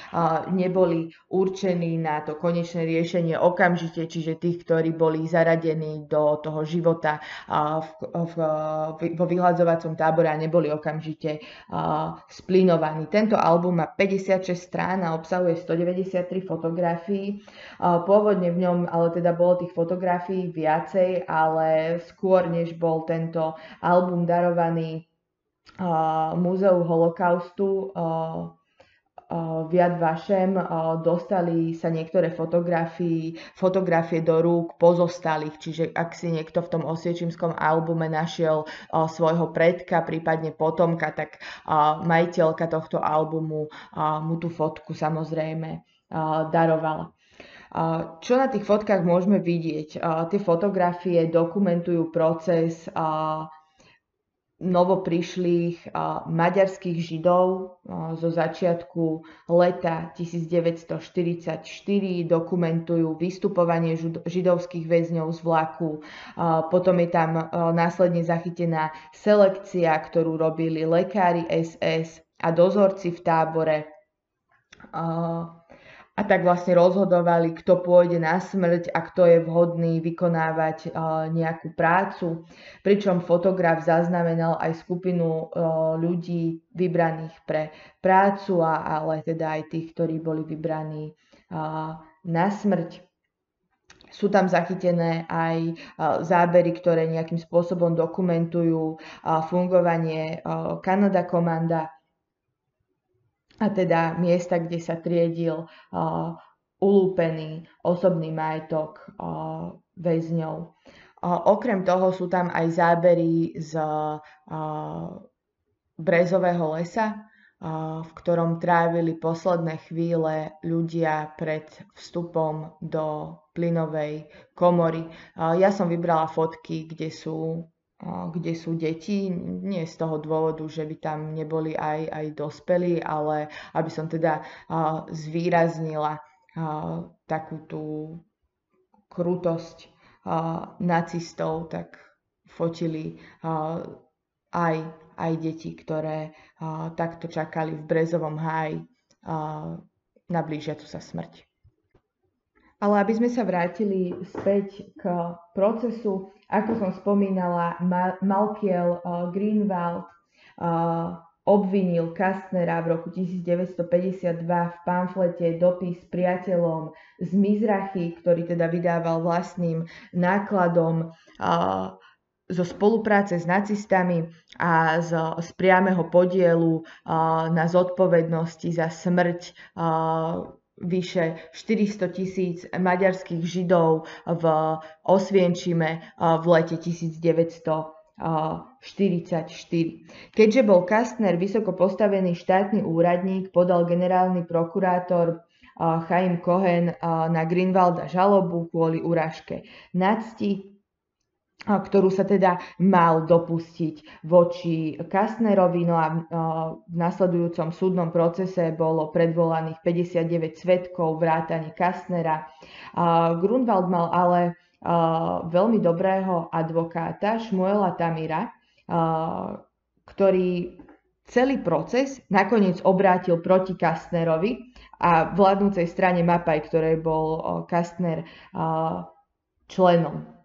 neboli určení na to konečné riešenie okamžite, čiže tých, ktorí boli zaradení do toho života vo vyhľadzovacom tábore a neboli okamžite splinovaní. Tento album má 56 strán a obsahuje 193 fotografií. Pôvodne v ňom ale teda bolo tých fotografií viacej, ale skôr než bol tento album darovaný uh, Múzeu holokaustu uh, v Yad Vashem dostali sa niektoré fotografie, fotografie do rúk pozostalých, čiže ak si niekto v tom osiečimskom albume našiel svojho predka, prípadne potomka, tak majiteľka tohto albumu mu tú fotku samozrejme darovala. Čo na tých fotkách môžeme vidieť? Tie fotografie dokumentujú proces novoprišlých maďarských židov zo začiatku leta 1944 dokumentujú vystupovanie židovských väzňov z vlaku. Potom je tam následne zachytená selekcia, ktorú robili lekári SS a dozorci v tábore a tak vlastne rozhodovali, kto pôjde na smrť a kto je vhodný vykonávať nejakú prácu. Pričom fotograf zaznamenal aj skupinu ľudí vybraných pre prácu, ale teda aj tých, ktorí boli vybraní na smrť. Sú tam zachytené aj zábery, ktoré nejakým spôsobom dokumentujú fungovanie Kanada Komanda, a teda miesta, kde sa triedil uh, ulúpený osobný majetok uh, väzňov. Uh, okrem toho sú tam aj zábery z brezového lesa, v ktorom trávili posledné chvíle ľudia pred vstupom do plynovej komory. Ja som vybrala fotky, kde sú kde sú deti, nie z toho dôvodu, že by tam neboli aj, aj dospelí, ale aby som teda zvýraznila takú tú krutosť nacistov, tak fotili aj, aj deti, ktoré takto čakali v Brezovom háji na blížiacu sa smrť. Ale aby sme sa vrátili späť k procesu, ako som spomínala, Malkiel uh, Greenwald uh, obvinil Kastnera v roku 1952 v pamflete Dopis priateľom z Mizrachy, ktorý teda vydával vlastným nákladom uh, zo spolupráce s nacistami a z, z priameho podielu na zodpovednosti za smrť vyše 400 tisíc maďarských židov v Osvienčime v lete 1944. Keďže bol Kastner vysoko postavený štátny úradník, podal generálny prokurátor Chaim Cohen na Greenwalda žalobu kvôli urážke nadsti ktorú sa teda mal dopustiť voči Kastnerovi. No a v nasledujúcom súdnom procese bolo predvolaných 59 svetkov vrátane Kastnera. Grunwald mal ale veľmi dobrého advokáta Šmuela Tamira, ktorý celý proces nakoniec obrátil proti Kastnerovi a vládnúcej strane Mapaj, ktorej bol Kastner členom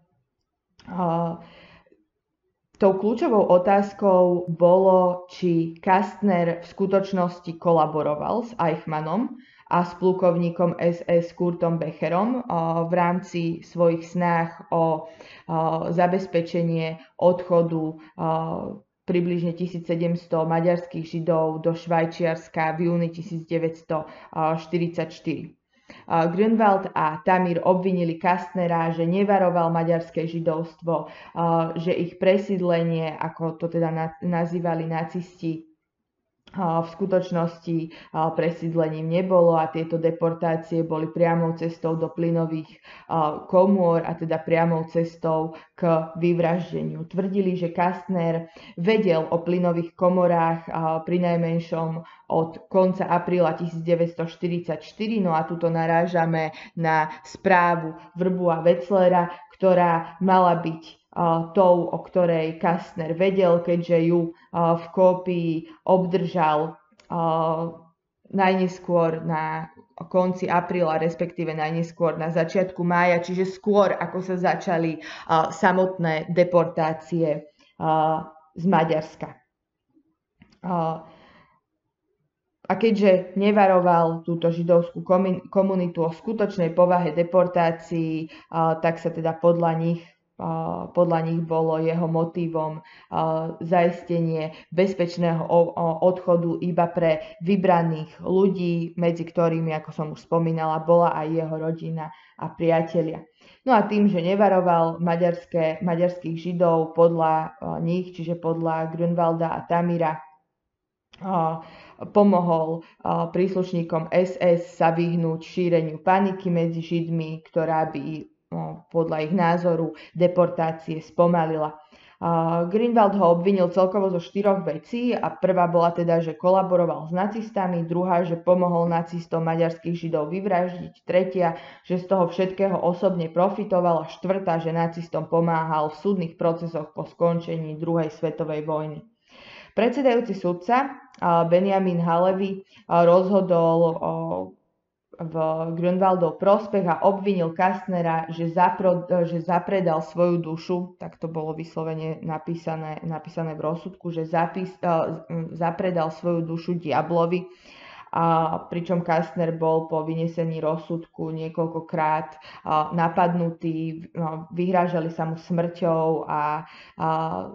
tou kľúčovou otázkou bolo, či Kastner v skutočnosti kolaboroval s Eichmannom a s plukovníkom SS Kurtom Becherom v rámci svojich snách o zabezpečenie odchodu približne 1700 maďarských židov do Švajčiarska v júni 1944. Grünwald a Tamir obvinili Kastnera, že nevaroval maďarské židovstvo, že ich presídlenie, ako to teda nazývali nacisti, v skutočnosti presídlením nebolo a tieto deportácie boli priamou cestou do plynových komôr a teda priamou cestou k vyvraždeniu. Tvrdili, že Kastner vedel o plynových komorách pri najmenšom od konca apríla 1944, no a tuto narážame na správu Vrbu a Wetzlera, ktorá mala byť tou, o ktorej Kastner vedel, keďže ju v kópii obdržal najneskôr na konci apríla, respektíve najneskôr na začiatku mája, čiže skôr ako sa začali samotné deportácie z Maďarska. A keďže nevaroval túto židovskú komunitu o skutočnej povahe deportácií, tak sa teda podľa nich podľa nich bolo jeho motívom zaistenie bezpečného odchodu iba pre vybraných ľudí, medzi ktorými, ako som už spomínala, bola aj jeho rodina a priatelia. No a tým, že nevaroval maďarské, maďarských židov podľa nich, čiže podľa Grunwalda a Tamira, pomohol príslušníkom SS sa vyhnúť šíreniu paniky medzi Židmi, ktorá by podľa ich názoru deportácie spomalila. Greenwald ho obvinil celkovo zo štyroch vecí a prvá bola teda, že kolaboroval s nacistami, druhá, že pomohol nacistom maďarských židov vyvraždiť, tretia, že z toho všetkého osobne profitoval a štvrtá, že nacistom pomáhal v súdnych procesoch po skončení druhej svetovej vojny. Predsedajúci sudca Benjamin Halevi rozhodol v Grunwaldov prospech a obvinil Kastnera, že, zapro, že zapredal svoju dušu, tak to bolo vyslovene napísané, napísané v rozsudku, že zapis, uh, zapredal svoju dušu diablovi a pričom Kastner bol po vynesení rozsudku niekoľkokrát napadnutý, no, vyhrážali sa mu smrťou a,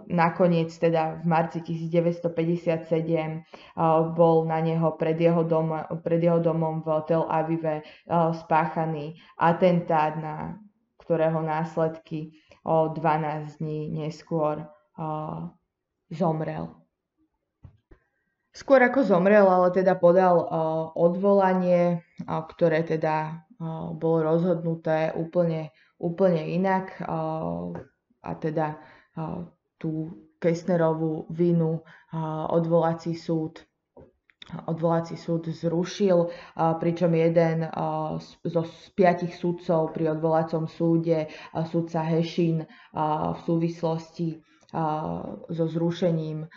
nakoniec teda v marci 1957 bol na neho pred jeho, dom, pred jeho domom v Tel Avive spáchaný atentát, na ktorého následky o 12 dní neskôr zomrel. Skôr ako zomrel, ale teda podal uh, odvolanie, uh, ktoré teda uh, bolo rozhodnuté úplne, úplne inak a teda tú Kessnerovú vinu odvolací súd odvolací súd zrušil, pričom jeden zo piatich sudcov pri odvolacom súde, sudca Hešin, v súvislosti so zrušením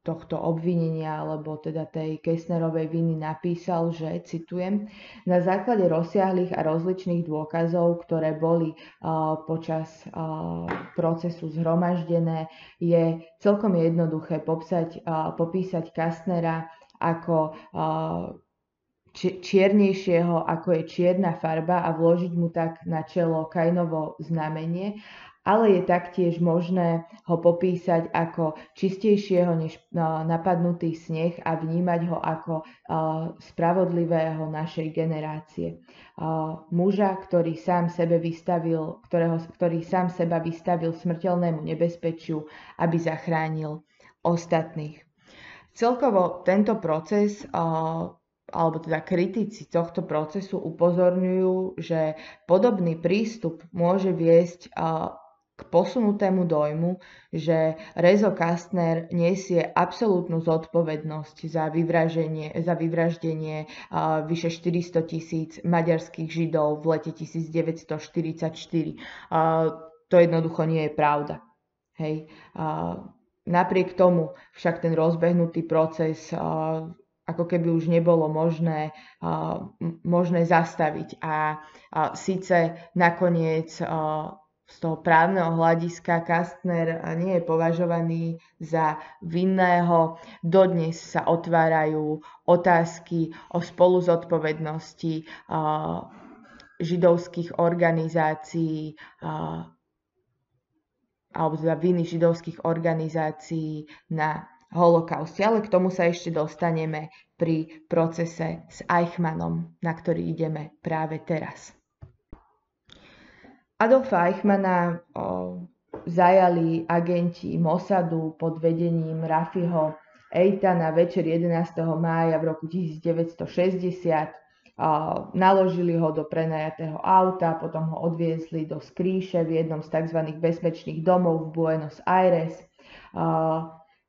tohto obvinenia alebo teda tej Kessnerovej viny napísal, že, citujem, na základe rozsiahlých a rozličných dôkazov, ktoré boli uh, počas uh, procesu zhromaždené, je celkom jednoduché popsať, uh, popísať Kastnera ako čiernejšieho, ako je čierna farba a vložiť mu tak na čelo Kainovo znamenie ale je taktiež možné ho popísať ako čistejšieho než napadnutý sneh a vnímať ho ako spravodlivého našej generácie. Muža, ktorý sám sebe vystavil, ktorého, ktorý sám seba vystavil smrteľnému nebezpečiu, aby zachránil ostatných. Celkovo tento proces alebo teda kritici tohto procesu upozorňujú, že podobný prístup môže viesť k posunutému dojmu, že Rezo Kastner nesie absolútnu zodpovednosť za, za vyvraždenie uh, vyše 400 tisíc maďarských židov v lete 1944. Uh, to jednoducho nie je pravda. Hej. Uh, napriek tomu však ten rozbehnutý proces ako keby už nebolo možné, možné zastaviť. A síce nakoniec z toho právneho hľadiska Kastner nie je považovaný za vinného. Dodnes sa otvárajú otázky o spoluzodpovednosti uh, židovských organizácií uh, alebo teda viny židovských organizácií na holokauste, ale k tomu sa ešte dostaneme pri procese s Eichmannom, na ktorý ideme práve teraz. Adolfa Eichmana o, zajali agenti Mossadu pod vedením Rafiho Eita na večer 11. mája v roku 1960. naložili ho do prenajatého auta, potom ho odviezli do skrýše v jednom z tzv. bezpečných domov v Buenos Aires.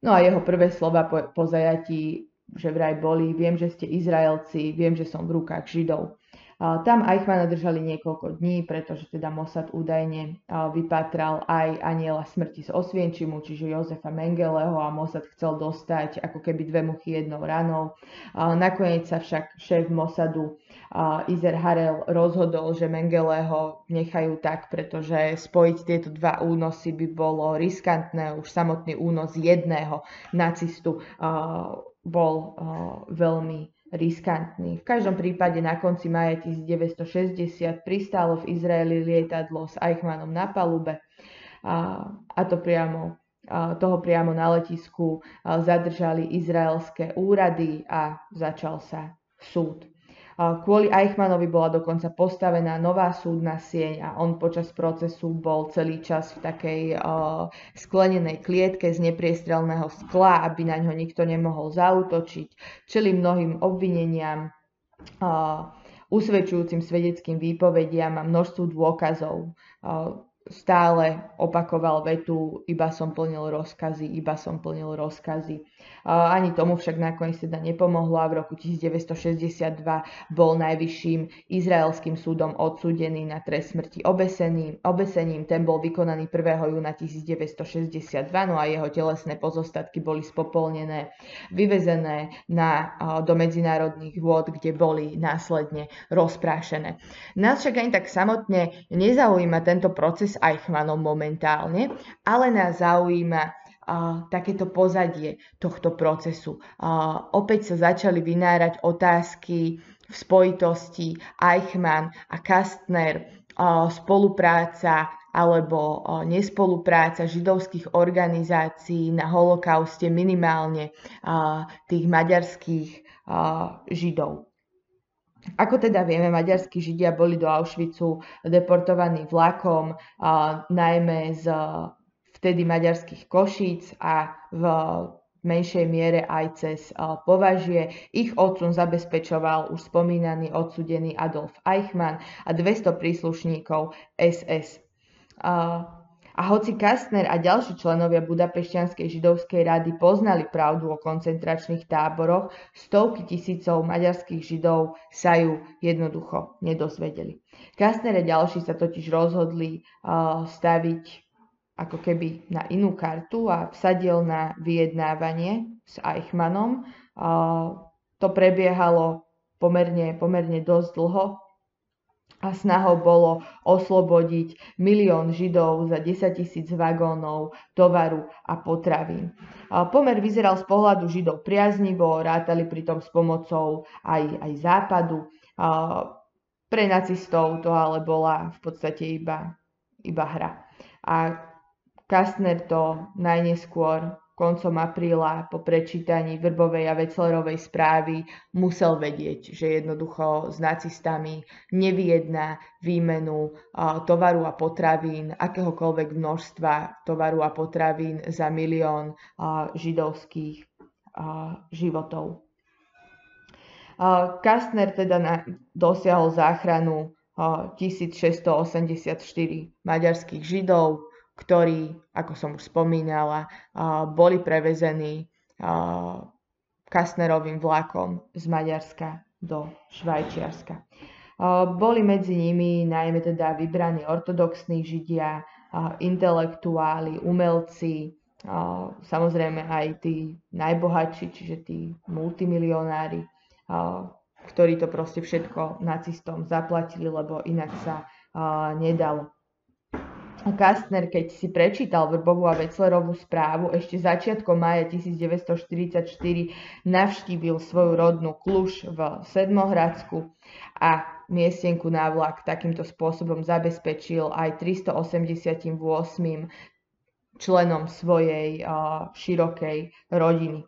No a jeho prvé slova po, po zajatí, že vraj boli, viem, že ste Izraelci, viem, že som v rukách Židov. Tam Eichmana držali niekoľko dní, pretože teda Mossad údajne vypatral aj aniela smrti z Osvienčimu, čiže Jozefa Mengeleho a Mossad chcel dostať ako keby dve muchy jednou ranou. Nakoniec sa však šéf Mossadu Izer Harel rozhodol, že Mengeleho nechajú tak, pretože spojiť tieto dva únosy by bolo riskantné. Už samotný únos jedného nacistu bol veľmi riskantný. V každom prípade na konci maja 1960 pristálo v Izraeli lietadlo s Eichmannom na palube a, a to priamo toho priamo na letisku zadržali izraelské úrady a začal sa súd. Kvôli Eichmannovi bola dokonca postavená nová súdna sieň a on počas procesu bol celý čas v takej uh, sklenenej klietke z nepriestrelného skla, aby na ňo nikto nemohol zautočiť. Čeli mnohým obvineniam, uh, usvedčujúcim svedeckým výpovediam a množstvu dôkazov. Uh, stále opakoval vetu, iba som plnil rozkazy, iba som plnil rozkazy. Ani tomu však nakoniec teda nepomohlo a v roku 1962 bol najvyšším izraelským súdom odsúdený na trest smrti obesením. obesením. Ten bol vykonaný 1. júna 1962 no a jeho telesné pozostatky boli spopolnené, vyvezené na, do medzinárodných vôd, kde boli následne rozprášené. Nás však ani tak samotne nezaujíma tento proces s Eichmannom momentálne, ale nás zaujíma takéto pozadie tohto procesu. Opäť sa začali vynárať otázky v spojitosti Eichmann a Kastner, spolupráca alebo nespolupráca židovských organizácií na holokauste minimálne tých maďarských židov. Ako teda vieme, maďarskí židia boli do Auschwitzu deportovaní vlakom, najmä z vtedy maďarských Košíc a v menšej miere aj cez považie. Ich odsun zabezpečoval už spomínaný odsudený Adolf Eichmann a 200 príslušníkov SS. A hoci Kastner a ďalší členovia Budapešťanskej židovskej rady poznali pravdu o koncentračných táboroch, stovky tisícov maďarských židov sa ju jednoducho nedozvedeli. Kastner a ďalší sa totiž rozhodli uh, staviť ako keby na inú kartu a vsadil na vyjednávanie s Eichmannom. Uh, to prebiehalo pomerne, pomerne dosť dlho, a snahou bolo oslobodiť milión Židov za 10 tisíc vagónov tovaru a potravín. Pomer vyzeral z pohľadu Židov priaznivo, rátali pritom s pomocou aj, aj západu. Pre nacistov to ale bola v podstate iba iba hra. A Kastner to najneskôr koncom apríla po prečítaní Vrbovej a Veclerovej správy musel vedieť, že jednoducho s nacistami nevyjedná výmenu tovaru a potravín, akéhokoľvek množstva tovaru a potravín za milión židovských životov. Kastner teda dosiahol záchranu 1684 maďarských židov, ktorí, ako som už spomínala, boli prevezení Kastnerovým vlakom z Maďarska do Švajčiarska. Boli medzi nimi najmä teda vybraní ortodoxní židia, intelektuáli, umelci, samozrejme aj tí najbohatší, čiže tí multimilionári, ktorí to proste všetko nacistom zaplatili, lebo inak sa nedalo. Kastner, keď si prečítal Vrbovú a Veclerovú správu, ešte začiatkom mája 1944 navštívil svoju rodnú Kluž v Sedmohradsku a miestenku na vlak takýmto spôsobom zabezpečil aj 388 členom svojej širokej rodiny.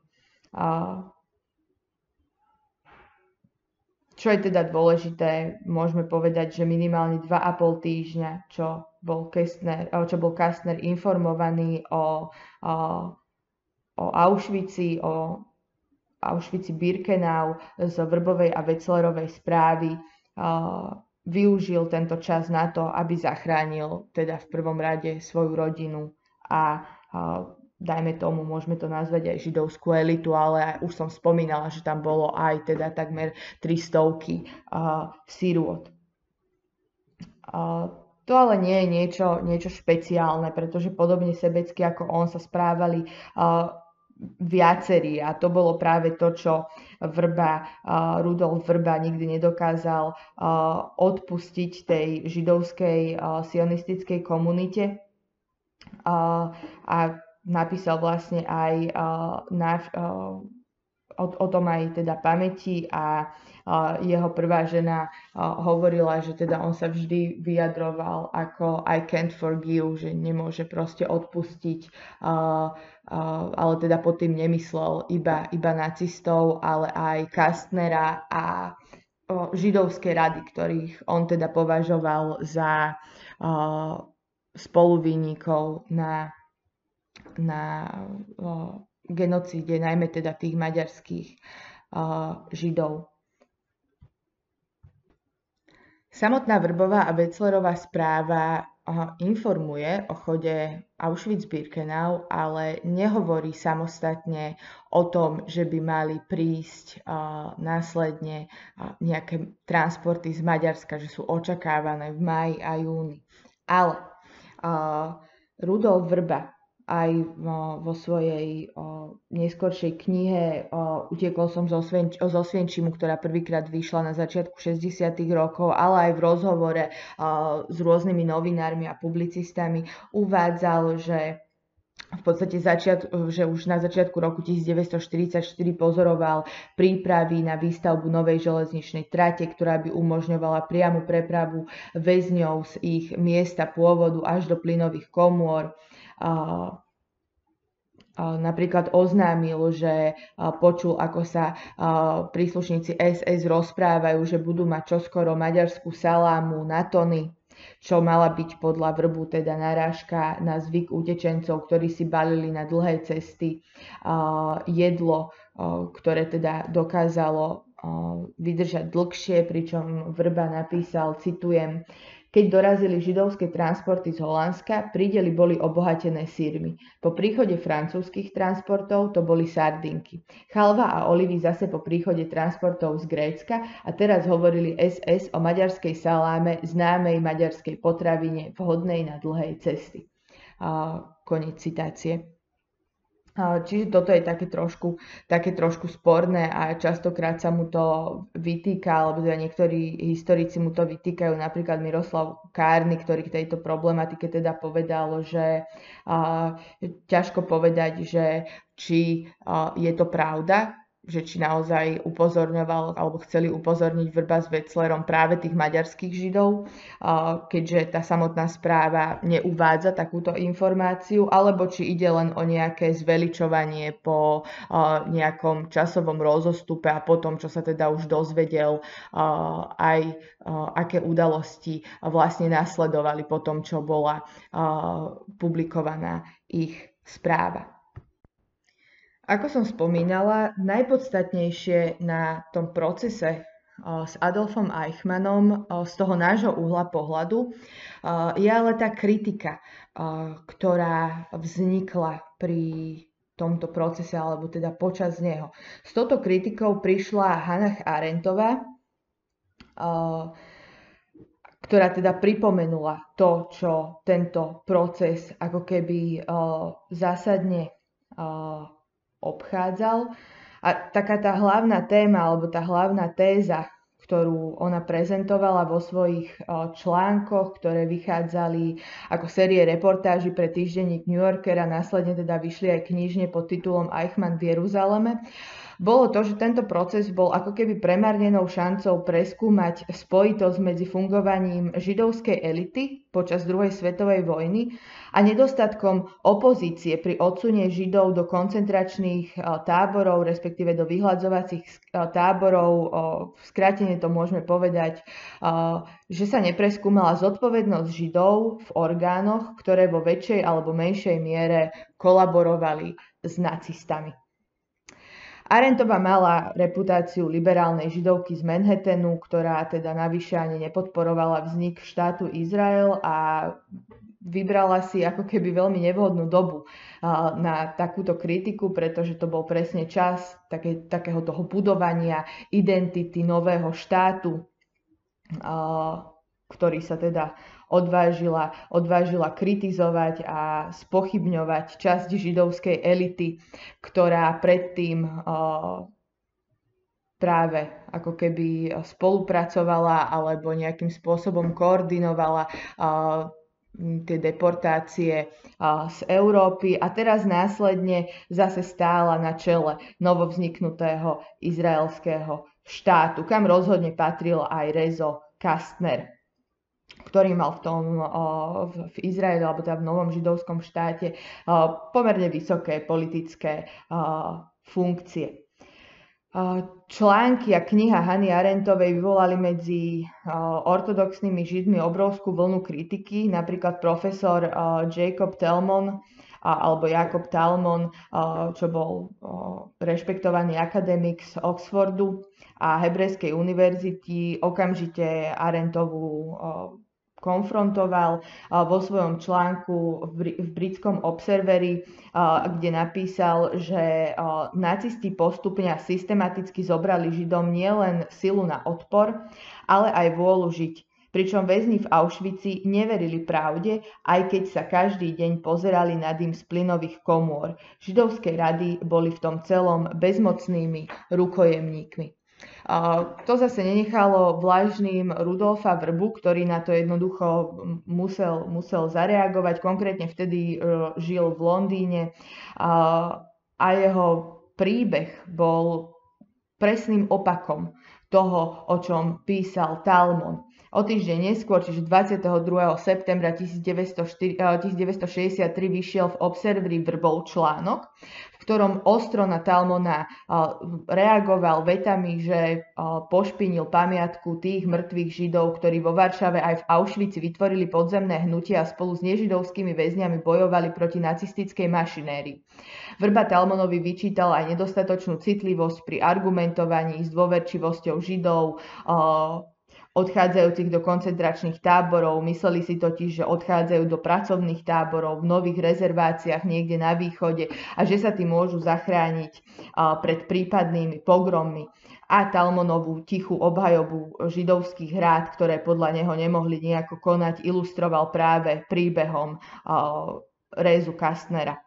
Čo je teda dôležité, môžeme povedať, že minimálne 2,5 týždňa, čo bol Kastner, čo bol Kastner informovaný o, o, o Auschwitzi, o Auschwitzi Birkenau z Vrbovej a Veclerovej správy, využil tento čas na to, aby zachránil teda v prvom rade svoju rodinu a dajme tomu, môžeme to nazvať aj židovskú elitu, ale už som spomínala, že tam bolo aj teda takmer 300 uh, sirôt. Uh, to ale nie je niečo, niečo špeciálne, pretože podobne sebecky ako on sa správali uh, viacerí a to bolo práve to, čo Vrba, uh, Rudolf Vrba nikdy nedokázal uh, odpustiť tej židovskej uh, sionistickej komunite. Uh, a napísal vlastne aj uh, na, uh, o, o tom aj teda pamäti a uh, jeho prvá žena uh, hovorila, že teda on sa vždy vyjadroval ako I can't forgive, že nemôže proste odpustiť, uh, ale teda pod tým nemyslel iba, iba nacistov, ale aj Kastnera a židovské rady, ktorých on teda považoval za spoluvinníkov na na genocíde, najmä teda tých maďarských židov. Samotná Vrbová a Beclerová správa informuje o chode Auschwitz-Birkenau, ale nehovorí samostatne o tom, že by mali prísť následne nejaké transporty z Maďarska, že sú očakávané v maji a júni. Ale Rudolf Vrba aj vo svojej neskoršej knihe Utiekol som zo, Svenč- zo Svienčimu, ktorá prvýkrát vyšla na začiatku 60. rokov, ale aj v rozhovore s rôznymi novinármi a publicistami uvádzal, že v podstate začiat, že už na začiatku roku 1944 pozoroval prípravy na výstavbu novej železničnej trate, ktorá by umožňovala priamu prepravu väzňov z ich miesta pôvodu až do plynových komôr. Napríklad oznámil, že počul, ako sa príslušníci SS rozprávajú, že budú mať čoskoro maďarskú salámu na tony, čo mala byť podľa vrbu teda narážka na zvyk utečencov, ktorí si balili na dlhé cesty jedlo, ktoré teda dokázalo vydržať dlhšie, pričom vrba napísal, citujem, keď dorazili židovské transporty z Holandska, prídeli boli obohatené sírmi. Po príchode francúzskych transportov to boli sardinky. Chalva a olivy zase po príchode transportov z Grécka a teraz hovorili SS o maďarskej saláme, známej maďarskej potravine, vhodnej na dlhej cesty. A, koniec citácie. Čiže toto je také trošku, také trošku sporné a častokrát sa mu to vytýka, alebo teda niektorí historici mu to vytýkajú, napríklad Miroslav Kárny, ktorý k tejto problematike teda povedal, že a, ťažko povedať, že či a, je to pravda, že či naozaj upozorňoval alebo chceli upozorniť Vrba s Veclerom práve tých maďarských židov, keďže tá samotná správa neuvádza takúto informáciu, alebo či ide len o nejaké zveličovanie po nejakom časovom rozostupe a potom, čo sa teda už dozvedel, aj aké udalosti vlastne nasledovali po tom, čo bola publikovaná ich správa. Ako som spomínala, najpodstatnejšie na tom procese s Adolfom Eichmannom z toho nášho uhla pohľadu je ale tá kritika, ktorá vznikla pri tomto procese, alebo teda počas neho. S touto kritikou prišla Hannah Arendtová, ktorá teda pripomenula to, čo tento proces ako keby zásadne obchádzal. A taká tá hlavná téma alebo tá hlavná téza, ktorú ona prezentovala vo svojich článkoch, ktoré vychádzali ako série reportáží pre týždenník New Yorker a následne teda vyšli aj knižne pod titulom Eichmann v Jeruzaleme, bolo to, že tento proces bol ako keby premarnenou šancou preskúmať spojitosť medzi fungovaním židovskej elity počas druhej svetovej vojny a nedostatkom opozície pri odsunie Židov do koncentračných táborov, respektíve do vyhľadzovacích táborov. V skrátene to môžeme povedať, že sa nepreskúmala zodpovednosť Židov v orgánoch, ktoré vo väčšej alebo menšej miere kolaborovali s nacistami. Arentová mala reputáciu liberálnej židovky z Manhattanu, ktorá teda navyše ani nepodporovala vznik štátu Izrael a vybrala si ako keby veľmi nevhodnú dobu na takúto kritiku, pretože to bol presne čas také, takého toho budovania identity nového štátu, ktorý sa teda odvážila, odvážila kritizovať a spochybňovať časť židovskej elity, ktorá predtým práve ako keby spolupracovala alebo nejakým spôsobom koordinovala tie deportácie z Európy a teraz následne zase stála na čele novovzniknutého izraelského štátu, kam rozhodne patril aj Rezo Kastner ktorý mal v tom v Izraeli alebo teda v novom židovskom štáte pomerne vysoké politické funkcie. Články a kniha Hany Arentovej vyvolali medzi ortodoxnými židmi obrovskú vlnu kritiky. Napríklad profesor Jacob Telmon alebo Jakob Talmon, čo bol rešpektovaný akademik z Oxfordu a Hebrejskej univerzity, okamžite Arentovú konfrontoval vo svojom článku v britskom Observeri, kde napísal, že nacisti postupne systematicky zobrali Židom nielen silu na odpor, ale aj vôľu žiť. Pričom väzni v Auschwitzi neverili pravde, aj keď sa každý deň pozerali na dým z plynových komôr. Židovské rady boli v tom celom bezmocnými rukojemníkmi. To zase nenechalo vlažným Rudolfa Vrbu, ktorý na to jednoducho musel, musel zareagovať. Konkrétne vtedy e, žil v Londýne a jeho príbeh bol presným opakom toho, o čom písal Talmon. O týždeň neskôr, čiže 22. septembra 1963 vyšiel v Observery Vrbov článok, ktorom ostro na Talmona reagoval vetami, že pošpinil pamiatku tých mŕtvych židov, ktorí vo Varšave aj v Auschwitz vytvorili podzemné hnutia a spolu s nežidovskými väzňami bojovali proti nacistickej mašinérii. Vrba Talmonovi vyčítal aj nedostatočnú citlivosť pri argumentovaní s dôverčivosťou židov, odchádzajúcich do koncentračných táborov. Mysleli si totiž, že odchádzajú do pracovných táborov v nových rezerváciách niekde na východe a že sa tým môžu zachrániť pred prípadnými pogrommi a Talmonovú tichú obhajobu židovských rád, ktoré podľa neho nemohli nejako konať, ilustroval práve príbehom Rézu Kastnera.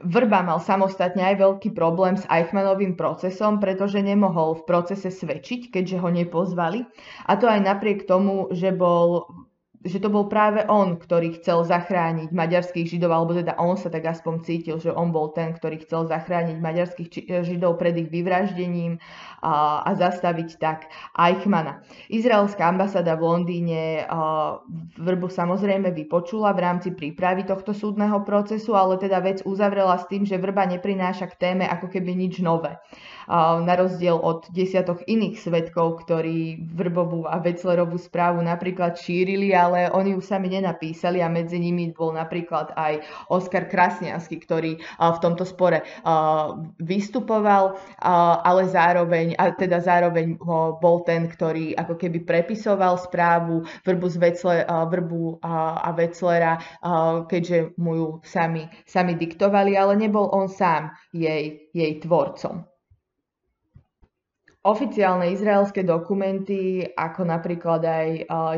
Vrba mal samostatne aj veľký problém s Eichmannovým procesom, pretože nemohol v procese svedčiť, keďže ho nepozvali. A to aj napriek tomu, že bol že to bol práve on, ktorý chcel zachrániť maďarských židov, alebo teda on sa tak aspoň cítil, že on bol ten, ktorý chcel zachrániť maďarských židov pred ich vyvraždením a, a zastaviť tak Eichmana. Izraelská ambasáda v Londýne a, Vrbu samozrejme vypočula v rámci prípravy tohto súdneho procesu, ale teda vec uzavrela s tým, že Vrba neprináša k téme ako keby nič nové na rozdiel od desiatok iných svetkov, ktorí Vrbovú a Veclerovú správu napríklad šírili, ale oni ju sami nenapísali a medzi nimi bol napríklad aj Oskar Krasniansky, ktorý v tomto spore vystupoval, ale zároveň, a teda zároveň bol ten, ktorý ako keby prepisoval správu Vrbu, z Vecle, Vrbu a Veclera, keďže mu ju sami, sami diktovali, ale nebol on sám jej, jej tvorcom. Oficiálne izraelské dokumenty, ako napríklad aj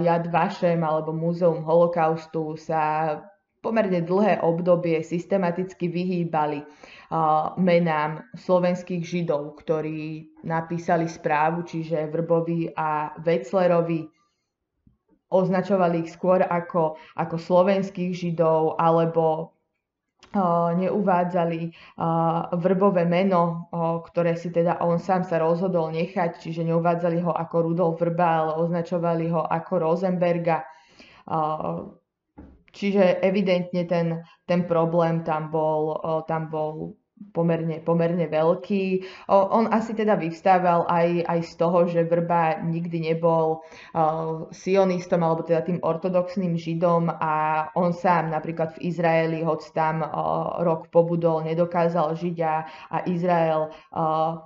Yad Vashem alebo Múzeum holokaustu, sa pomerne dlhé obdobie systematicky vyhýbali menám slovenských židov, ktorí napísali správu, čiže Vrbovi a Veclerovi. Označovali ich skôr ako, ako slovenských židov alebo neuvádzali vrbové meno, ktoré si teda on sám sa rozhodol nechať, čiže neuvádzali ho ako Rudolf Vrba, ale označovali ho ako Rosenberga. Čiže evidentne ten, ten problém tam bol, tam bol pomerne, pomerne veľký. O, on asi teda vyvstával aj, aj z toho, že Vrba nikdy nebol uh, sionistom alebo teda tým ortodoxným židom a on sám napríklad v Izraeli, hoď tam uh, rok pobudol, nedokázal žiť a, a Izrael uh,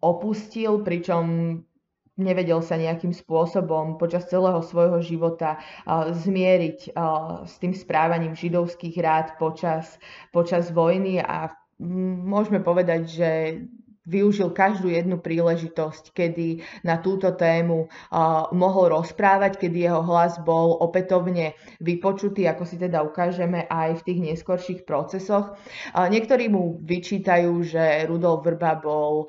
opustil, pričom nevedel sa nejakým spôsobom počas celého svojho života zmieriť s tým správaním židovských rád počas, počas vojny. A môžeme povedať, že využil každú jednu príležitosť, kedy na túto tému mohol rozprávať, kedy jeho hlas bol opätovne vypočutý, ako si teda ukážeme aj v tých neskorších procesoch. Niektorí mu vyčítajú, že Rudolf Vrba bol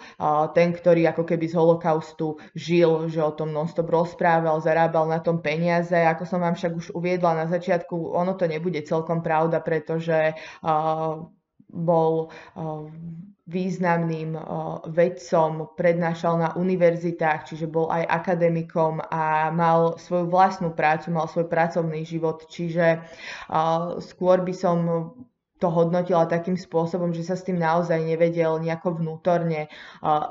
ten, ktorý ako keby z holokaustu žil, že o tom nonstop rozprával, zarábal na tom peniaze. Ako som vám však už uviedla na začiatku, ono to nebude celkom pravda, pretože bol významným vedcom, prednášal na univerzitách, čiže bol aj akademikom a mal svoju vlastnú prácu, mal svoj pracovný život, čiže skôr by som to hodnotila takým spôsobom, že sa s tým naozaj nevedel nejako vnútorne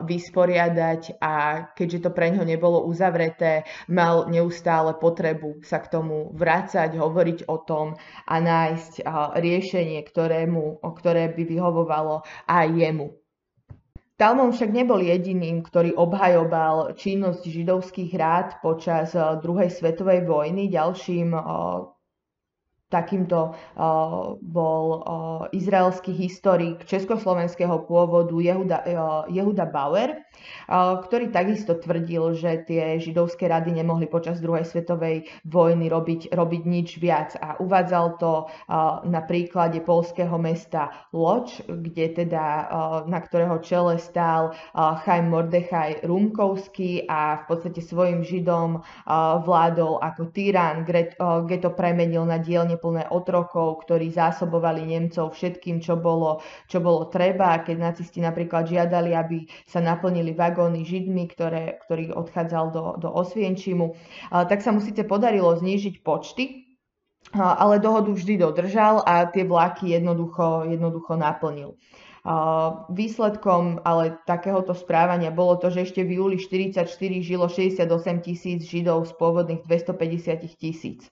vysporiadať a keďže to pre ňo nebolo uzavreté, mal neustále potrebu sa k tomu vrácať, hovoriť o tom a nájsť riešenie, ktorému, ktoré by vyhovovalo aj jemu. Talmon však nebol jediným, ktorý obhajoval činnosť židovských rád počas druhej svetovej vojny. Ďalším Takýmto uh, bol uh, izraelský historik československého pôvodu Jehuda, uh, Jehuda Bauer, ktorý takisto tvrdil, že tie židovské rady nemohli počas druhej svetovej vojny robiť, robiť nič viac. A uvádzal to na príklade polského mesta Loč, kde teda, na ktorého čele stál Chaim Mordechaj Rumkovský a v podstate svojim židom vládol ako tyran, kde, uh, to premenil na dielne plné otrokov, ktorí zásobovali Nemcov všetkým, čo bolo, čo bolo treba. Keď nacisti napríklad žiadali, aby sa naplnili vagóny Židmi, ktoré, ktorý odchádzal do, do Osvienčimu, tak sa mu síce podarilo znížiť počty, ale dohodu vždy dodržal a tie vlaky jednoducho, jednoducho naplnil. Výsledkom ale takéhoto správania bolo to, že ešte v júli 44 žilo 68 tisíc Židov z pôvodných 250 tisíc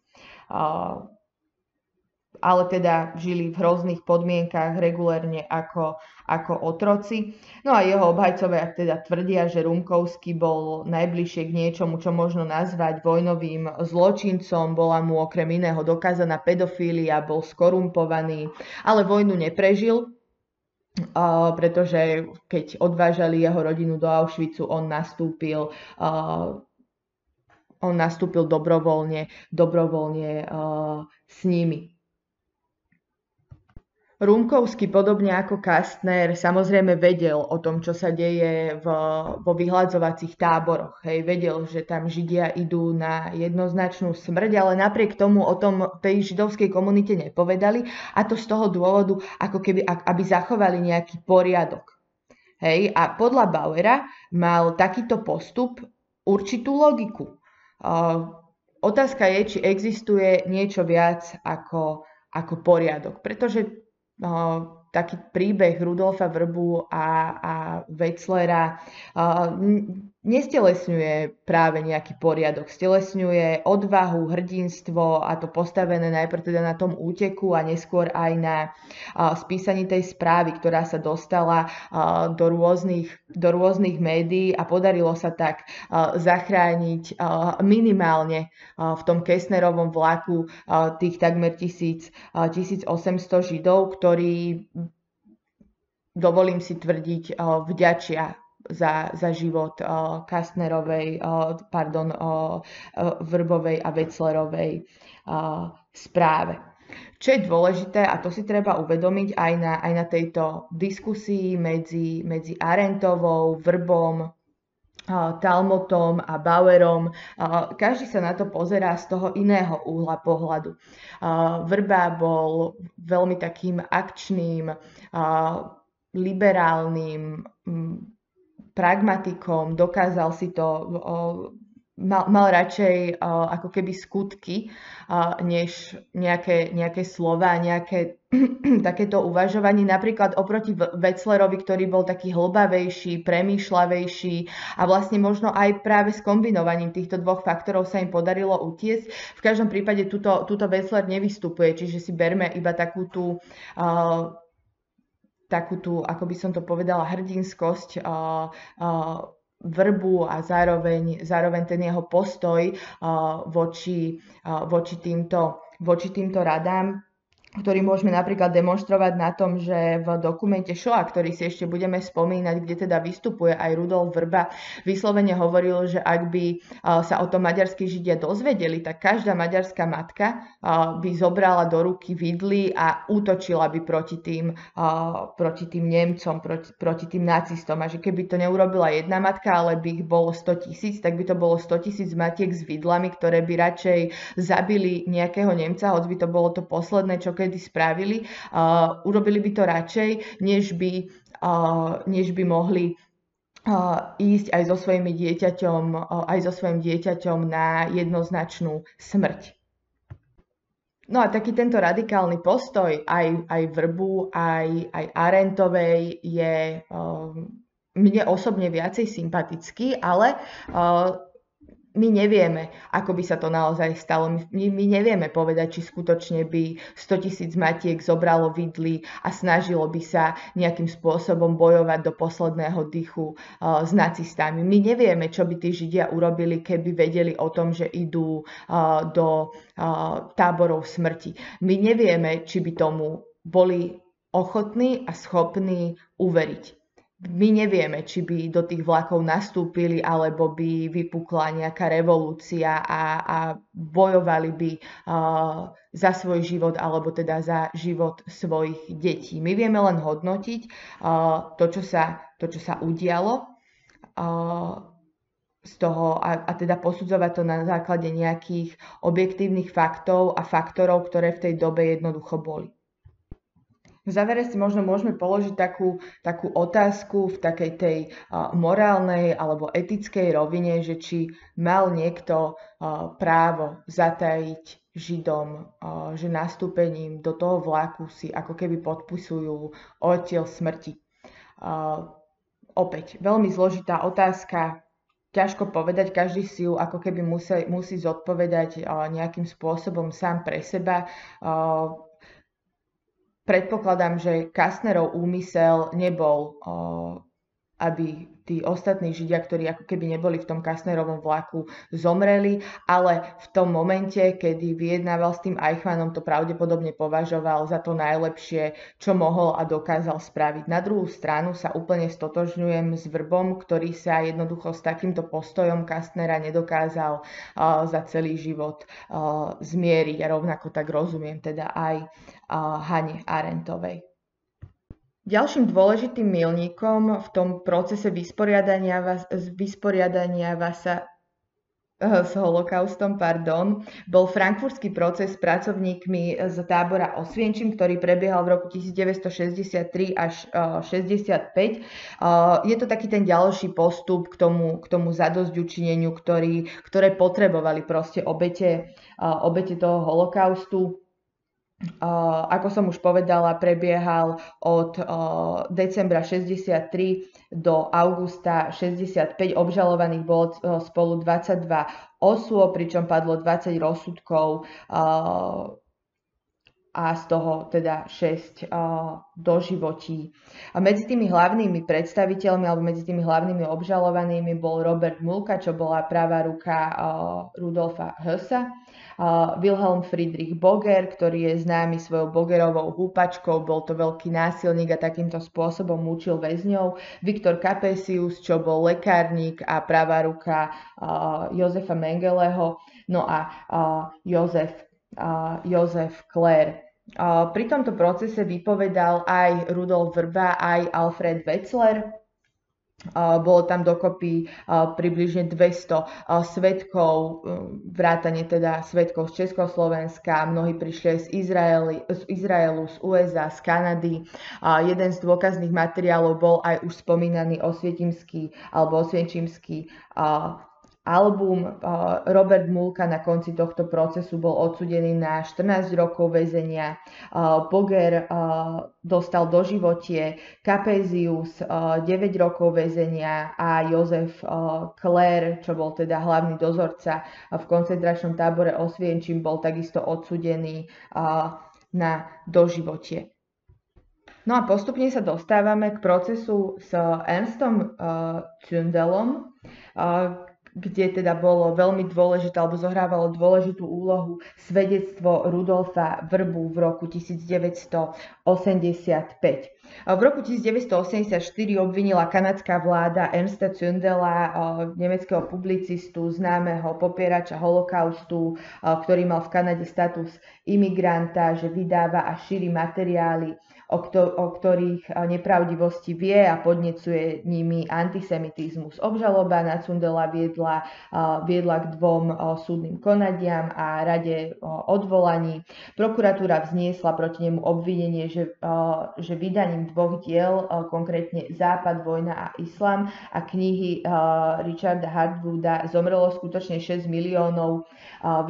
ale teda žili v hrozných podmienkách regulérne ako, ako otroci. No a jeho obhajcovia teda tvrdia, že Rumkovský bol najbližšie k niečomu, čo možno nazvať vojnovým zločincom. Bola mu okrem iného dokázaná pedofília, bol skorumpovaný, ale vojnu neprežil, Uh, pretože keď odvážali jeho rodinu do Auschwitzu, on nastúpil uh, on nastúpil dobrovoľne, dobrovoľne uh, s nimi. Rumkovský, podobne ako Kastner, samozrejme vedel o tom, čo sa deje v, vo vyhľadzovacích táboroch. Hej, vedel, že tam Židia idú na jednoznačnú smrť, ale napriek tomu o tom tej židovskej komunite nepovedali a to z toho dôvodu, ako keby, aby zachovali nejaký poriadok. Hej, a podľa Bauera mal takýto postup určitú logiku. Uh, otázka je, či existuje niečo viac ako, ako poriadok, pretože taký príbeh Rudolfa Vrbu a, a Wetzlera nestelesňuje práve nejaký poriadok. Stelesňuje odvahu, hrdinstvo a to postavené najprv teda na tom úteku a neskôr aj na spísaní tej správy, ktorá sa dostala do rôznych, do rôznych médií a podarilo sa tak zachrániť minimálne v tom Kessnerovom vlaku tých takmer 1800 Židov, ktorí dovolím si tvrdiť, vďačia za, za život uh, Kastnerovej, uh, pardon, uh, Vrbovej a Veclerovej uh, správe. Čo je dôležité, a to si treba uvedomiť aj na, aj na tejto diskusii medzi, medzi Arentovou, Vrbom, Talmotom a Bauerom. Každý sa na to pozerá z toho iného úhla pohľadu. Vrba bol veľmi takým akčným, liberálnym, pragmatikom, dokázal si to, mal, mal radšej ako keby skutky, než nejaké, nejaké slova, nejaké takéto uvažovanie. Napríklad oproti Veclerovi, ktorý bol taký hlbavejší, premýšľavejší a vlastne možno aj práve s kombinovaním týchto dvoch faktorov sa im podarilo utiesť. V každom prípade túto, túto Vecler nevystupuje, čiže si berme iba takú tú uh, takú tú, ako by som to povedala, hrdinskosť vrbu a zároveň, zároveň ten jeho postoj voči, voči, týmto, voči týmto radám ktorý môžeme napríklad demonstrovať na tom, že v dokumente Shoa, ktorý si ešte budeme spomínať, kde teda vystupuje aj Rudolf Vrba, vyslovene hovoril, že ak by sa o tom maďarskí židia dozvedeli, tak každá maďarská matka by zobrala do ruky vidly a útočila by proti tým, proti tým Nemcom, proti, proti tým nacistom. A že keby to neurobila jedna matka, ale by ich bolo 100 tisíc, tak by to bolo 100 tisíc matiek s vidlami, ktoré by radšej zabili nejakého Nemca, hoď by to bolo to posledné, čo keď kedy spravili, uh, urobili by to radšej, než by, uh, než by mohli ísť aj so svojimi dieťaťom, aj so svojim dieťaťom na jednoznačnú smrť. No a taký tento radikálny postoj aj, aj Vrbu, aj, aj Arentovej je uh, mne osobne viacej sympatický, ale uh, my nevieme, ako by sa to naozaj stalo. My, my nevieme povedať, či skutočne by 100 tisíc matiek zobralo vidly a snažilo by sa nejakým spôsobom bojovať do posledného dychu uh, s nacistami. My nevieme, čo by tí Židia urobili, keby vedeli o tom, že idú uh, do uh, táborov smrti. My nevieme, či by tomu boli ochotní a schopní uveriť my nevieme, či by do tých vlakov nastúpili, alebo by vypukla nejaká revolúcia a, a bojovali by uh, za svoj život, alebo teda za život svojich detí. My vieme len hodnotiť uh, to, čo sa, to, čo sa udialo uh, z toho a, a teda posudzovať to na základe nejakých objektívnych faktov a faktorov, ktoré v tej dobe jednoducho boli. V závere si možno môžeme položiť takú, takú otázku v takej tej morálnej alebo etickej rovine, že či mal niekto právo zatajiť Židom, že nastúpením do toho vlaku si ako keby podpisujú odtiel smrti. Opäť, veľmi zložitá otázka, ťažko povedať, každý si ju ako keby musí, musí zodpovedať nejakým spôsobom sám pre seba. Predpokladám, že Kastnerov úmysel nebol aby tí ostatní Židia, ktorí ako keby neboli v tom Kastnerovom vlaku, zomreli, ale v tom momente, kedy vyjednával s tým Eichmannom, to pravdepodobne považoval za to najlepšie, čo mohol a dokázal spraviť. Na druhú stranu sa úplne stotožňujem s Vrbom, ktorý sa jednoducho s takýmto postojom Kastnera nedokázal uh, za celý život uh, zmieriť a rovnako tak rozumiem teda aj uh, Hane Arentovej. Ďalším dôležitým milníkom v tom procese vysporiadania, vás, vysporiadania vás eh, s holokaustom, pardon, bol frankfurtský proces s pracovníkmi z tábora Osvienčim, ktorý prebiehal v roku 1963 až 65. Eh, eh, je to taký ten ďalší postup k tomu, k tomu zadosťučineniu, ktorý, ktoré potrebovali proste obete, obete toho holokaustu ako som už povedala, prebiehal od decembra 63 do augusta 65. Obžalovaných bolo spolu 22 osôb, pričom padlo 20 rozsudkov a z toho teda 6 uh, doživotí. A medzi tými hlavnými predstaviteľmi alebo medzi tými hlavnými obžalovanými bol Robert Mulka, čo bola pravá ruka uh, Rudolfa Hösa, uh, Wilhelm Friedrich Boger, ktorý je známy svojou Bogerovou húpačkou, bol to veľký násilník a takýmto spôsobom mučil väzňov, Viktor Capesius, čo bol lekárnik a pravá ruka Jozefa Mengeleho, no a Jozef, Jozef Kler. Pri tomto procese vypovedal aj Rudolf Vrba, aj Alfred Wetzler. Bolo tam dokopy približne 200 svetkov, vrátane teda svetkov z Československa, mnohí prišli aj z, Izraeli, z Izraelu, z USA, z Kanady. Jeden z dôkazných materiálov bol aj už spomínaný osvietimský alebo osvienčimský album. Robert Mulka na konci tohto procesu bol odsudený na 14 rokov väzenia. Boger dostal doživotie, Capezius 9 rokov väzenia a Jozef Kler, čo bol teda hlavný dozorca v koncentračnom tábore Osvienčím, bol takisto odsudený na doživotie. No a postupne sa dostávame k procesu s Ernstom Zündelom, kde teda bolo veľmi dôležité alebo zohrávalo dôležitú úlohu svedectvo Rudolfa Vrbu v roku 1985. V roku 1984 obvinila kanadská vláda Ernsta Zündela, nemeckého publicistu, známeho popierača holokaustu, ktorý mal v Kanade status imigranta, že vydáva a šíri materiály o, kto, o ktorých nepravdivosti vie a podnecuje nimi antisemitizmus. Obžaloba na Cundela viedla, viedla k dvom súdnym konadiam a rade odvolaní. Prokuratúra vzniesla proti nemu obvinenie, že, že vydaním dvoch diel, konkrétne Západ, vojna a islám a knihy Richarda Hardwooda zomrelo skutočne 6 miliónov,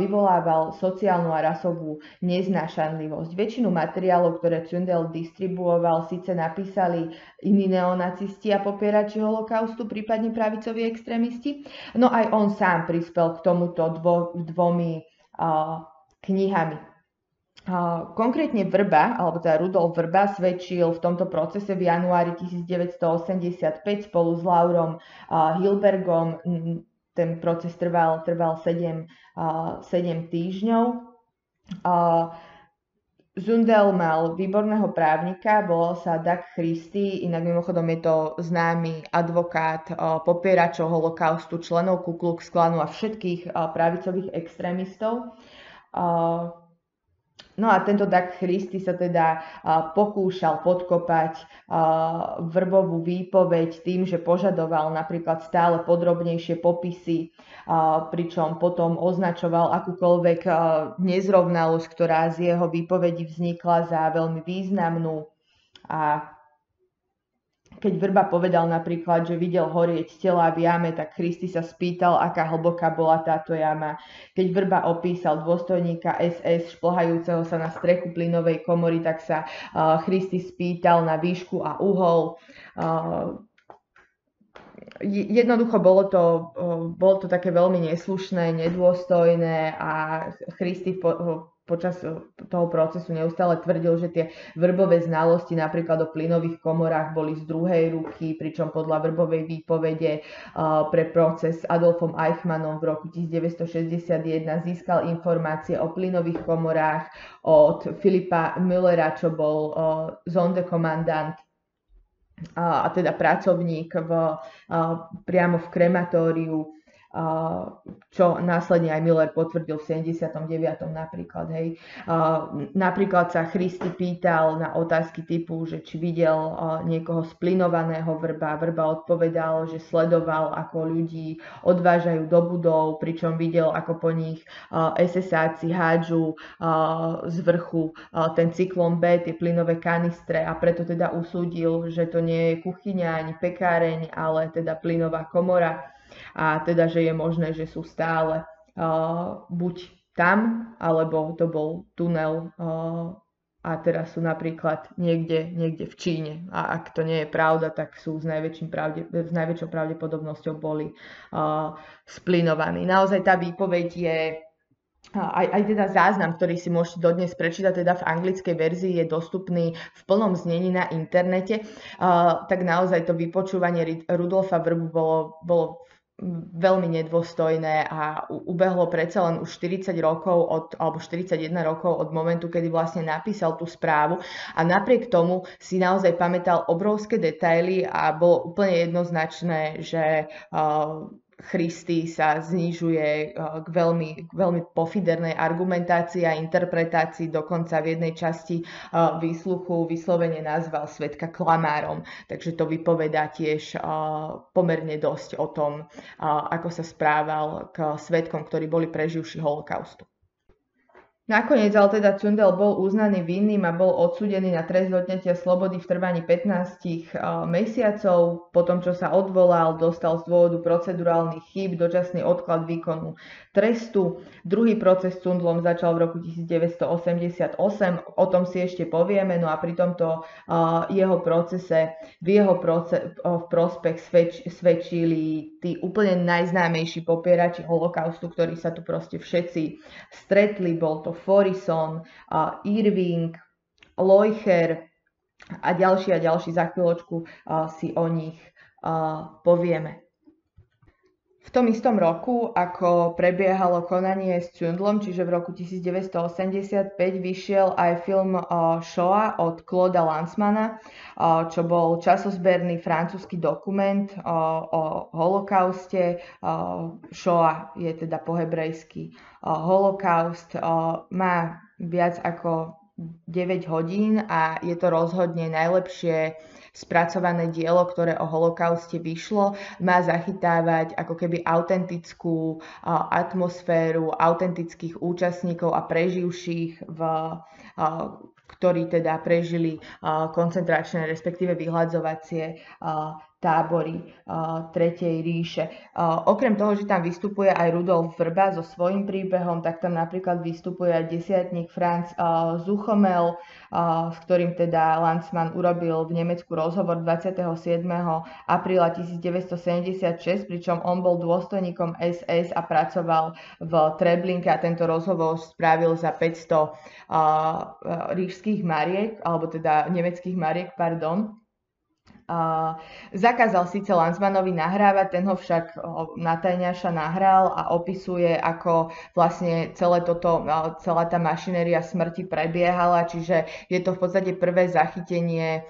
vyvolával sociálnu a rasovú neznášanlivosť. Väčšinu materiálov, ktoré Cundel distribuoval, síce napísali iní neonacisti a popierači holokaustu, prípadne pravicoví extrémisti, no aj on sám prispel k tomuto dvo, dvomi uh, knihami. Uh, konkrétne Vrba, alebo teda Rudolf Vrba, svedčil v tomto procese v januári 1985 spolu s Laurom uh, Hilbergom. Ten proces trval, trval 7, uh, 7 týždňov. Uh, Zundel mal výborného právnika, volal sa Doug Christy, inak mimochodom je to známy advokát popieračov holokaustu, členov Ku Klux Klanu a všetkých pravicových extrémistov. No a tento Doug Christy sa teda pokúšal podkopať vrbovú výpoveď tým, že požadoval napríklad stále podrobnejšie popisy, pričom potom označoval akúkoľvek nezrovnalosť, ktorá z jeho výpovedi vznikla za veľmi významnú. A keď Vrba povedal napríklad, že videl horieť tela v jame, tak Christy sa spýtal, aká hlboká bola táto jama. Keď Vrba opísal dôstojníka SS šplhajúceho sa na strechu plynovej komory, tak sa uh, spýtal na výšku a uhol. Uh, jednoducho bolo to, bolo to také veľmi neslušné, nedôstojné a Christy počas eh, toho procesu neustále tvrdil, že tie vrbové znalosti napríklad o plynových komorách boli z druhej ruky, pričom podľa vrbovej výpovede pre proces s Adolfom Eichmannom v roku 1961 získal informácie o plynových komorách od Filipa Müllera, čo bol zondekomandant a teda pracovník v, priamo v krematóriu čo následne aj Miller potvrdil v 79. napríklad. Hej. Napríklad sa Christy pýtal na otázky typu, že či videl niekoho splinovaného vrba. Vrba odpovedal, že sledoval, ako ľudí odvážajú do budov, pričom videl, ako po nich SSáci hádžu z vrchu ten cyklon B, tie plynové kanistre a preto teda usúdil, že to nie je kuchyňa ani pekáreň, ale teda plynová komora a teda, že je možné, že sú stále uh, buď tam, alebo to bol tunel uh, a teraz sú napríklad niekde, niekde v Číne. A ak to nie je pravda, tak sú s, pravde, s najväčšou pravdepodobnosťou boli uh, splinovaní. Naozaj tá výpoveď je aj, aj teda záznam, ktorý si môžete dodnes prečítať, teda v anglickej verzii je dostupný v plnom znení na internete, uh, tak naozaj to vypočúvanie Rudolfa Vrbu bolo, bolo veľmi nedôstojné a ubehlo predsa len už 40 rokov od, alebo 41 rokov od momentu, kedy vlastne napísal tú správu. A napriek tomu si naozaj pamätal obrovské detaily a bolo úplne jednoznačné, že uh, Christy sa znižuje eh, k veľmi, k veľmi pofidernej argumentácii a interpretácii, dokonca v jednej časti eh, výsluchu vyslovene nazval svetka klamárom. Takže to vypovedá tiež eh, pomerne dosť o tom, ako sa správal k svetkom, ktorí boli preživší holokaustu. Nakoniec ale teda Cundel bol uznaný vinným a bol odsúdený na trest odňatia slobody v trvaní 15 eh, mesiacov. Po tom, čo sa odvolal, dostal z dôvodu procedurálnych chýb dočasný odklad výkonu trestu. Druhý proces s Cundlom začal v roku 1988, o tom si ešte povieme, no a pri tomto jeho procese, v jeho proce, uh, v prospech svedč, svedčili tí úplne najznámejší popierači holokaustu, ktorí sa tu proste všetci stretli. Bol to Forison, Irving, Leucher a ďalší a ďalší za chvíľočku si o nich povieme. V tom istom roku, ako prebiehalo konanie s Cundlom, čiže v roku 1985, vyšiel aj film Shoah od Claude Lanzmana, čo bol časozberný francúzsky dokument o holokauste. Shoah je teda po hebrejsky holokaust. Má viac ako 9 hodín a je to rozhodne najlepšie spracované dielo, ktoré o holokauste vyšlo. Má zachytávať ako keby autentickú atmosféru autentických účastníkov a preživších v ktorí teda prežili koncentračné, respektíve vyhľadzovacie tábory uh, Tretej ríše. Uh, okrem toho, že tam vystupuje aj Rudolf Vrba so svojím príbehom, tak tam napríklad vystupuje aj desiatník Franz uh, Zuchomel, s ktorým teda Lanzmann urobil v Nemecku rozhovor 27. apríla 1976, pričom on bol dôstojníkom SS a pracoval v Treblinke a tento rozhovor spravil za 500 uh, ríšských mariek, alebo teda nemeckých mariek, pardon. Zakázal síce Lanzmanovi nahrávať, ten ho však Natajňaša nahral a opisuje, ako vlastne celé toto, celá tá mašinéria smrti prebiehala, čiže je to v podstate prvé zachytenie,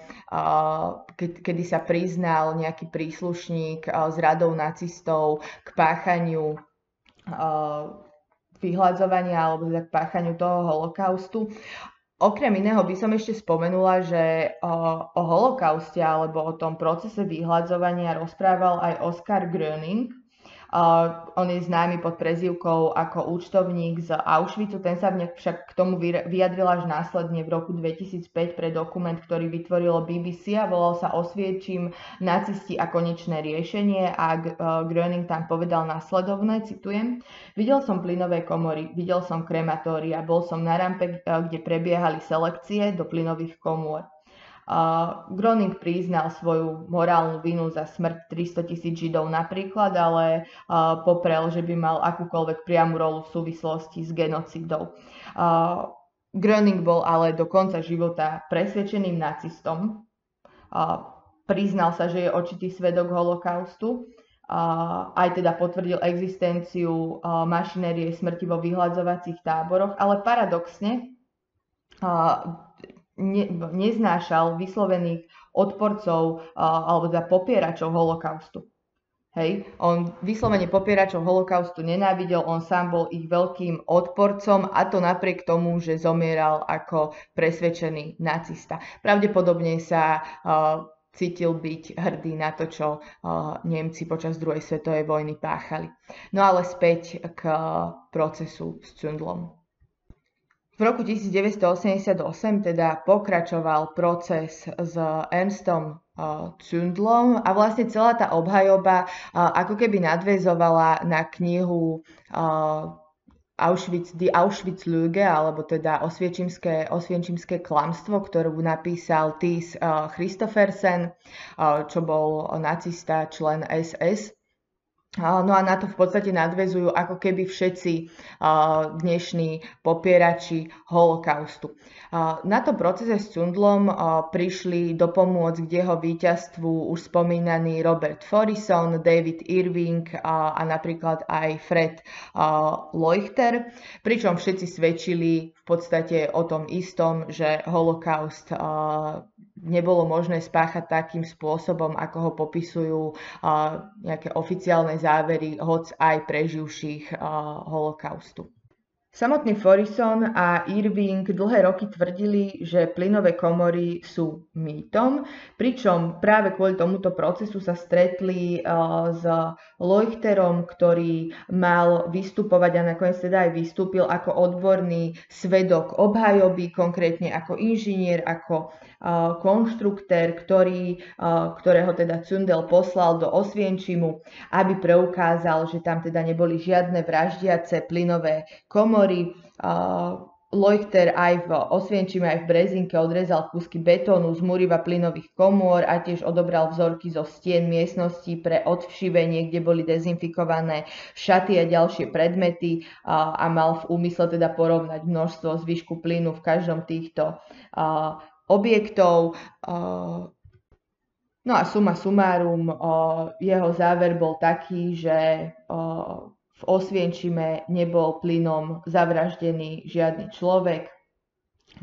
ke, kedy sa priznal nejaký príslušník z radou nacistov k páchaniu vyhľadzovania alebo k páchaniu toho holokaustu. Okrem iného by som ešte spomenula, že o, o holokauste alebo o tom procese vyhľadzovania rozprával aj Oskar Gröning, on je známy pod prezývkou ako účtovník z Auschwitzu, ten sa však k tomu vyjadril až následne v roku 2005 pre dokument, ktorý vytvorilo BBC a volal sa Osviečím nacisti a konečné riešenie. A uh, Gröning tam povedal následovné, citujem, videl som plynové komory, videl som krematória, bol som na rampe, uh, kde prebiehali selekcie do plynových komôr Groning priznal svoju morálnu vinu za smrť 300 tisíc Židov napríklad, ale poprel, že by mal akúkoľvek priamu rolu v súvislosti s genocidou. Gröning bol ale do konca života presvedčeným nacistom. Priznal sa, že je očitý svedok holokaustu. Aj teda potvrdil existenciu mašinérie smrti vo vyhľadzovacích táboroch, ale paradoxne ne, neznášal vyslovených odporcov alebo za teda popieračov holokaustu. Hej, on vyslovene popieračov holokaustu nenávidel, on sám bol ich veľkým odporcom a to napriek tomu, že zomieral ako presvedčený nacista. Pravdepodobne sa uh, cítil byť hrdý na to, čo uh, Nemci počas druhej svetovej vojny páchali. No ale späť k procesu s Cundlom. V roku 1988 teda pokračoval proces s Ernstom Zündlom a vlastne celá tá obhajoba ako keby nadvezovala na knihu Auschwitz, Die Auschwitz Lüge, alebo teda osviečimské, osviečimské klamstvo, ktorú napísal Tis Christoffersen, čo bol nacista, člen SS. No a na to v podstate nadvezujú ako keby všetci dnešní popierači holokaustu. Na tom procese s Cundlom prišli do pomôcť k jeho víťazstvu už spomínaný Robert Forison, David Irving a napríklad aj Fred Leuchter, pričom všetci svedčili v podstate o tom istom, že holokaust nebolo možné spáchať takým spôsobom, ako ho popisujú nejaké oficiálne závery, hoc aj preživších holokaustu. Samotný Forison a Irving dlhé roky tvrdili, že plynové komory sú mýtom, pričom práve kvôli tomuto procesu sa stretli uh, s Leuchterom, ktorý mal vystupovať a nakoniec teda aj vystúpil ako odborný svedok obhajoby, konkrétne ako inžinier, ako uh, konštruktér, ktorý, uh, ktorého teda Cundel poslal do Osvienčimu, aby preukázal, že tam teda neboli žiadne vraždiace plynové komory, uh, Leuchter aj v Osvienčime, aj v Brezinke odrezal kúsky betónu z muriva plynových komôr a tiež odobral vzorky zo stien miestností pre odvšivenie, kde boli dezinfikované šaty a ďalšie predmety a, a mal v úmysle teda porovnať množstvo zvyšku plynu v každom týchto a, objektov. No a suma sumárum, jeho záver bol taký, že v Osvienčime nebol plynom zavraždený žiadny človek,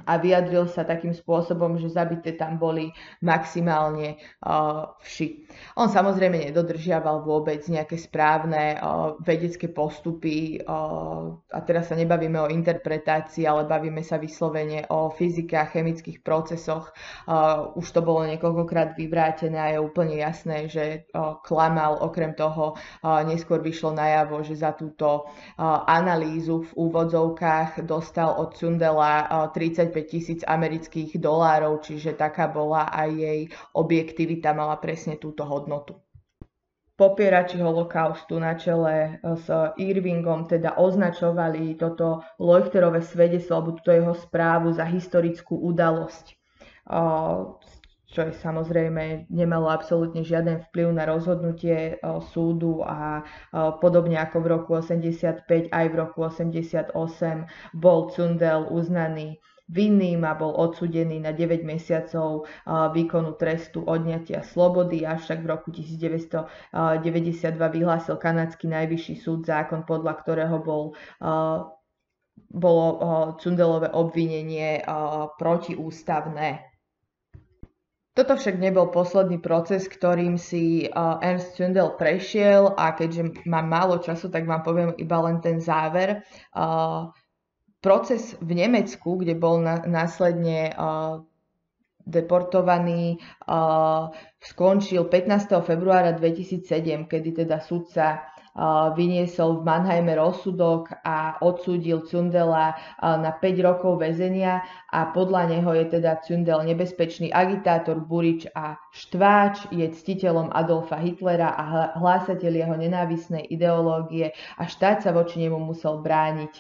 a vyjadril sa takým spôsobom, že zabité tam boli maximálne uh, vši. On samozrejme nedodržiaval vôbec nejaké správne uh, vedecké postupy uh, a teraz sa nebavíme o interpretácii, ale bavíme sa vyslovene o fyzike a chemických procesoch. Uh, už to bolo niekoľkokrát vyvrátené a je úplne jasné, že uh, klamal. Okrem toho uh, neskôr vyšlo najavo, že za túto uh, analýzu v úvodzovkách dostal od Sundela uh, 30 35 tisíc amerických dolárov, čiže taká bola aj jej objektivita, mala presne túto hodnotu. Popierači holokaustu na čele s Irvingom teda označovali toto Leuchterové svedectvo alebo túto jeho správu za historickú udalosť čo je samozrejme nemalo absolútne žiaden vplyv na rozhodnutie súdu a podobne ako v roku 85 aj v roku 88 bol Cundel uznaný vinným a bol odsudený na 9 mesiacov výkonu trestu odňatia slobody, avšak v roku 1992 vyhlásil kanadský najvyšší súd zákon, podľa ktorého bol bolo Cundelové obvinenie protiústavné. Toto však nebol posledný proces, ktorým si Ernst Zundel prešiel a keďže mám málo času, tak vám poviem iba len ten záver proces v Nemecku, kde bol na, následne uh, deportovaný, uh, skončil 15. februára 2007, kedy teda sudca vyniesol v Mannheime rozsudok a odsúdil Cundela na 5 rokov väzenia a podľa neho je teda Cundel nebezpečný agitátor, burič a štváč, je ctiteľom Adolfa Hitlera a hlásateľ jeho nenávisnej ideológie a štát sa voči nemu musel brániť,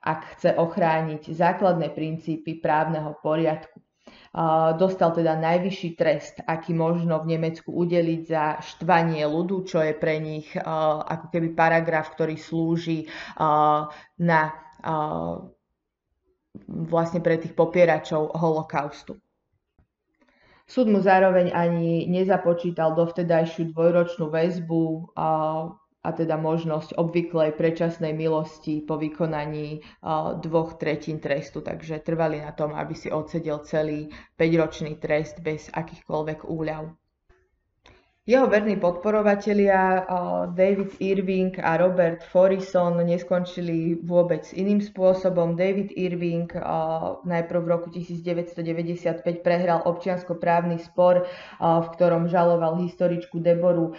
ak chce ochrániť základné princípy právneho poriadku. Dostal teda najvyšší trest, aký možno v Nemecku udeliť za štvanie ľudu, čo je pre nich ako keby paragraf, ktorý slúži na vlastne pre tých popieračov holokaustu. Súd mu zároveň ani nezapočítal dovtedajšiu dvojročnú väzbu a, teda možnosť obvyklej predčasnej milosti po vykonaní dvoch tretín trestu. Takže trvali na tom, aby si odsedel celý 5-ročný trest bez akýchkoľvek úľav. Jeho verní podporovatelia David Irving a Robert Forison neskončili vôbec iným spôsobom. David Irving najprv v roku 1995 prehral občianskoprávny spor, v ktorom žaloval historičku Deboru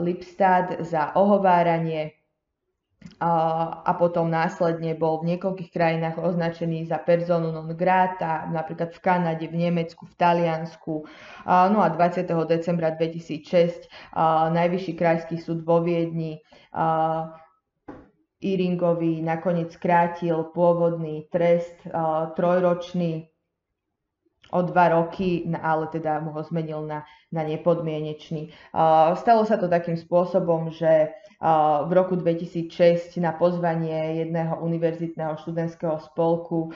Lipstad za ohováranie a potom následne bol v niekoľkých krajinách označený za personu non grata, napríklad v Kanade, v Nemecku, v Taliansku. No a 20. decembra 2006 Najvyšší krajský súd vo Viedni Iringovi nakoniec skrátil pôvodný trest trojročný o dva roky, ale teda mu ho zmenil na, na nepodmienečný. Stalo sa to takým spôsobom, že v roku 2006 na pozvanie jedného univerzitného študentského spolku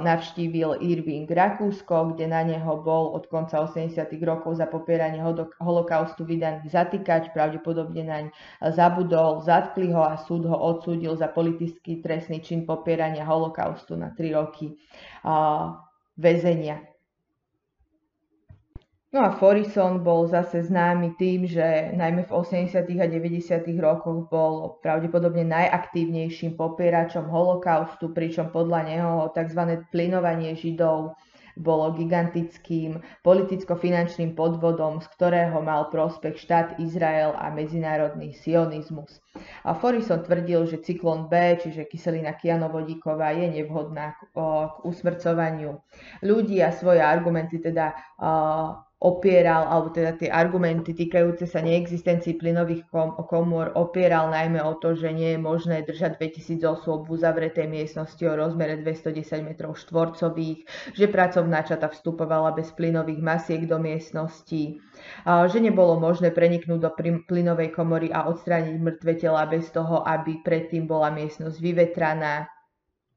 navštívil Irving Rakúsko, kde na neho bol od konca 80. rokov za popieranie holokaustu vydaný zatýkač, pravdepodobne naň zabudol, zatkli ho a súd ho odsúdil za politický trestný čin popierania holokaustu na 3 roky väzenia. No a Forison bol zase známy tým, že najmä v 80. a 90. rokoch bol pravdepodobne najaktívnejším popieračom holokaustu, pričom podľa neho tzv. plynovanie Židov bolo gigantickým politicko-finančným podvodom, z ktorého mal prospech štát Izrael a medzinárodný sionizmus. A Forison tvrdil, že cyklon B, čiže kyselina kianovodíková, je nevhodná k, k usmrcovaniu ľudí a svoje argumenty teda opieral, alebo teda tie argumenty týkajúce sa neexistencii plynových kom- komôr opieral najmä o to, že nie je možné držať 2000 osôb v uzavretej miestnosti o rozmere 210 m štvorcových, že pracovná čata vstupovala bez plynových masiek do miestnosti, že nebolo možné preniknúť do plynovej komory a odstrániť mŕtve tela bez toho, aby predtým bola miestnosť vyvetraná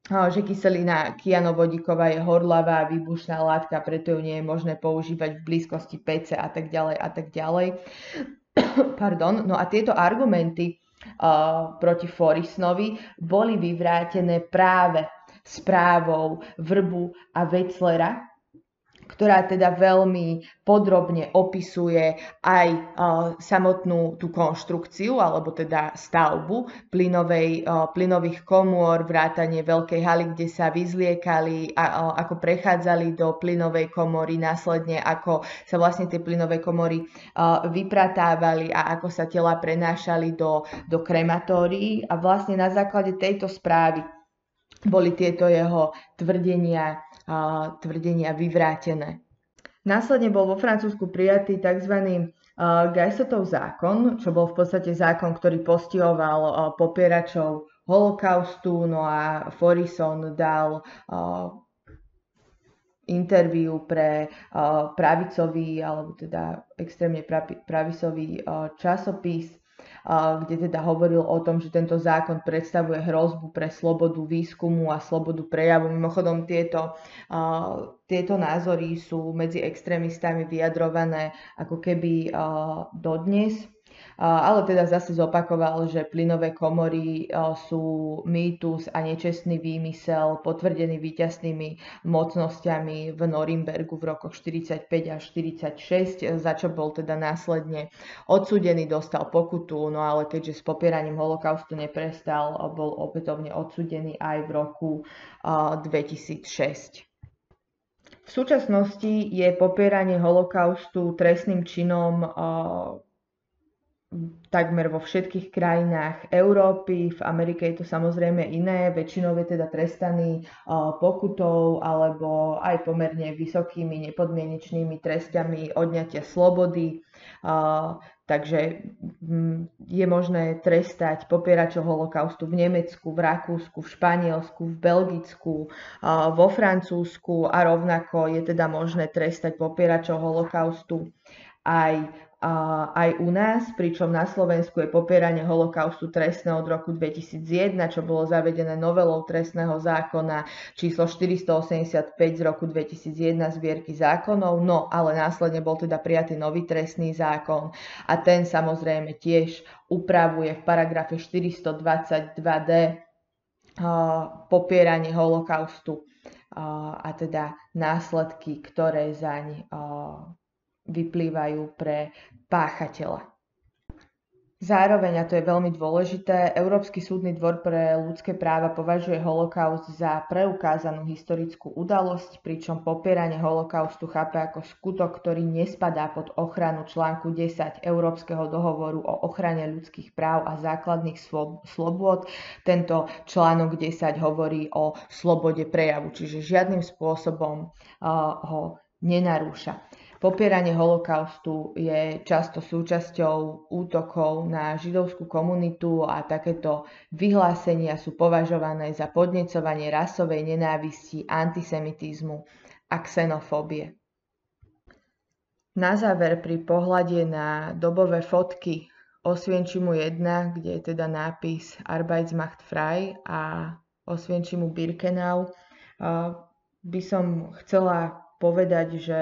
že kyselina kianovodíková je horlavá výbušná látka, preto ju nie je možné používať v blízkosti pece a tak ďalej a tak ďalej. Pardon. No a tieto argumenty uh, proti Forisnovi boli vyvrátené práve správou Vrbu a Wetzlera, ktorá teda veľmi podrobne opisuje aj samotnú tú konštrukciu, alebo teda stavbu plynovej, plynových komôr, vrátanie veľkej haly, kde sa vyzliekali, a, ako prechádzali do plynovej komory, následne ako sa vlastne tie plynové komory vypratávali a ako sa tela prenášali do, do krematórií. A vlastne na základe tejto správy boli tieto jeho tvrdenia tvrdenia vyvrátené. Následne bol vo Francúzsku prijatý tzv. Geisotov zákon, čo bol v podstate zákon, ktorý postihoval popieračov holokaustu, no a Forison dal interviu pre pravicový, alebo teda extrémne pravicový časopis kde teda hovoril o tom, že tento zákon predstavuje hrozbu pre slobodu výskumu a slobodu prejavu. Mimochodom, tieto, tieto názory sú medzi extrémistami vyjadrované ako keby dodnes ale teda zase zopakoval, že plynové komory sú mýtus a nečestný výmysel potvrdený víťaznými mocnosťami v Norimbergu v rokoch 45 až 46, za čo bol teda následne odsudený, dostal pokutu, no ale keďže s popieraním holokaustu neprestal, bol opätovne odsudený aj v roku 2006. V súčasnosti je popieranie holokaustu trestným činom takmer vo všetkých krajinách Európy, v Amerike je to samozrejme iné, väčšinou je teda trestaný pokutou alebo aj pomerne vysokými nepodmienečnými trestami odňatia slobody. Takže je možné trestať popieračov holokaustu v Nemecku, v Rakúsku, v Španielsku, v Belgicku, vo Francúzsku a rovnako je teda možné trestať popieračov holokaustu aj aj u nás, pričom na Slovensku je popieranie holokaustu trestné od roku 2001, čo bolo zavedené novelou trestného zákona číslo 485 z roku 2001 zbierky zákonov, no ale následne bol teda prijatý nový trestný zákon a ten samozrejme tiež upravuje v paragrafe 422d popieranie holokaustu a teda následky, ktoré zaň vyplývajú pre páchateľa. Zároveň, a to je veľmi dôležité, Európsky súdny dvor pre ľudské práva považuje holokaust za preukázanú historickú udalosť, pričom popieranie holokaustu chápe ako skutok, ktorý nespadá pod ochranu článku 10 Európskeho dohovoru o ochrane ľudských práv a základných slobôd. Tento článok 10 hovorí o slobode prejavu, čiže žiadnym spôsobom uh, ho nenarúša. Popieranie holokaustu je často súčasťou útokov na židovskú komunitu a takéto vyhlásenia sú považované za podnecovanie rasovej nenávisti, antisemitizmu a xenofóbie. Na záver pri pohľade na dobové fotky Osvienčimu 1, kde je teda nápis Arbeitsmacht frei a Osvienčimu Birkenau, by som chcela povedať, že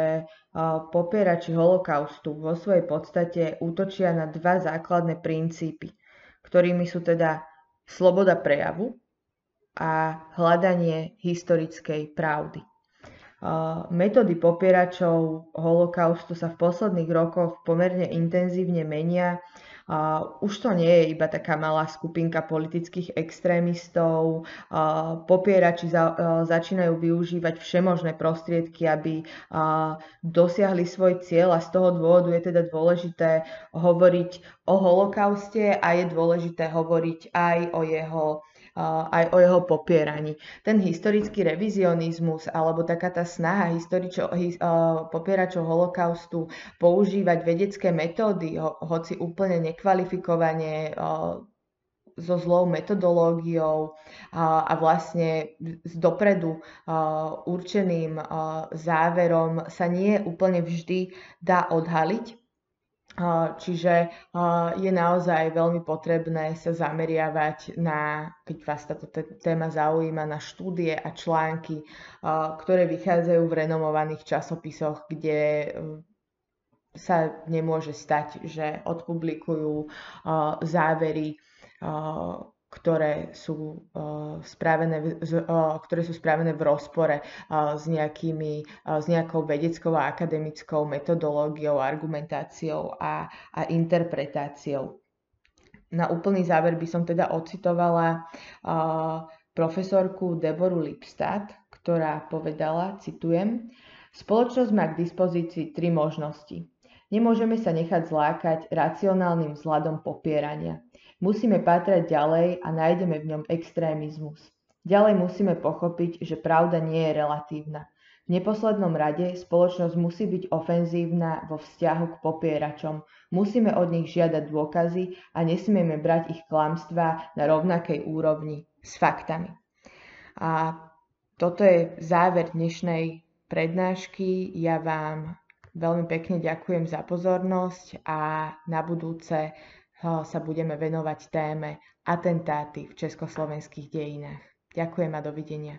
popierači holokaustu vo svojej podstate útočia na dva základné princípy, ktorými sú teda sloboda prejavu a hľadanie historickej pravdy. Metódy popieračov holokaustu sa v posledných rokoch pomerne intenzívne menia už to nie je iba taká malá skupinka politických extrémistov. Popierači za, začínajú využívať všemožné prostriedky, aby dosiahli svoj cieľ a z toho dôvodu je teda dôležité hovoriť o holokauste a je dôležité hovoriť aj o jeho aj o jeho popieraní. Ten historický revizionizmus alebo taká tá snaha historičo, his, popieračov holokaustu používať vedecké metódy, ho, hoci úplne nekvalifikovane so zlou metodológiou a, a vlastne z dopredu a, určeným a, záverom sa nie úplne vždy dá odhaliť. Čiže je naozaj veľmi potrebné sa zameriavať na, keď vás táto téma zaujíma, na štúdie a články, ktoré vychádzajú v renomovaných časopisoch, kde sa nemôže stať, že odpublikujú závery ktoré sú, uh, spravené, uh, ktoré sú spravené v rozpore uh, s, nejakými, uh, s nejakou vedeckou a akademickou metodológiou, argumentáciou a, a interpretáciou. Na úplný záver by som teda ocitovala uh, profesorku Deboru Lipstadt, ktorá povedala, citujem, Spoločnosť má k dispozícii tri možnosti. Nemôžeme sa nechať zlákať racionálnym vzhľadom popierania. Musíme pátrať ďalej a nájdeme v ňom extrémizmus. Ďalej musíme pochopiť, že pravda nie je relatívna. V neposlednom rade spoločnosť musí byť ofenzívna vo vzťahu k popieračom. Musíme od nich žiadať dôkazy a nesmieme brať ich klamstvá na rovnakej úrovni s faktami. A toto je záver dnešnej prednášky. Ja vám veľmi pekne ďakujem za pozornosť a na budúce sa budeme venovať téme atentáty v československých dejinách. Ďakujem a dovidenia.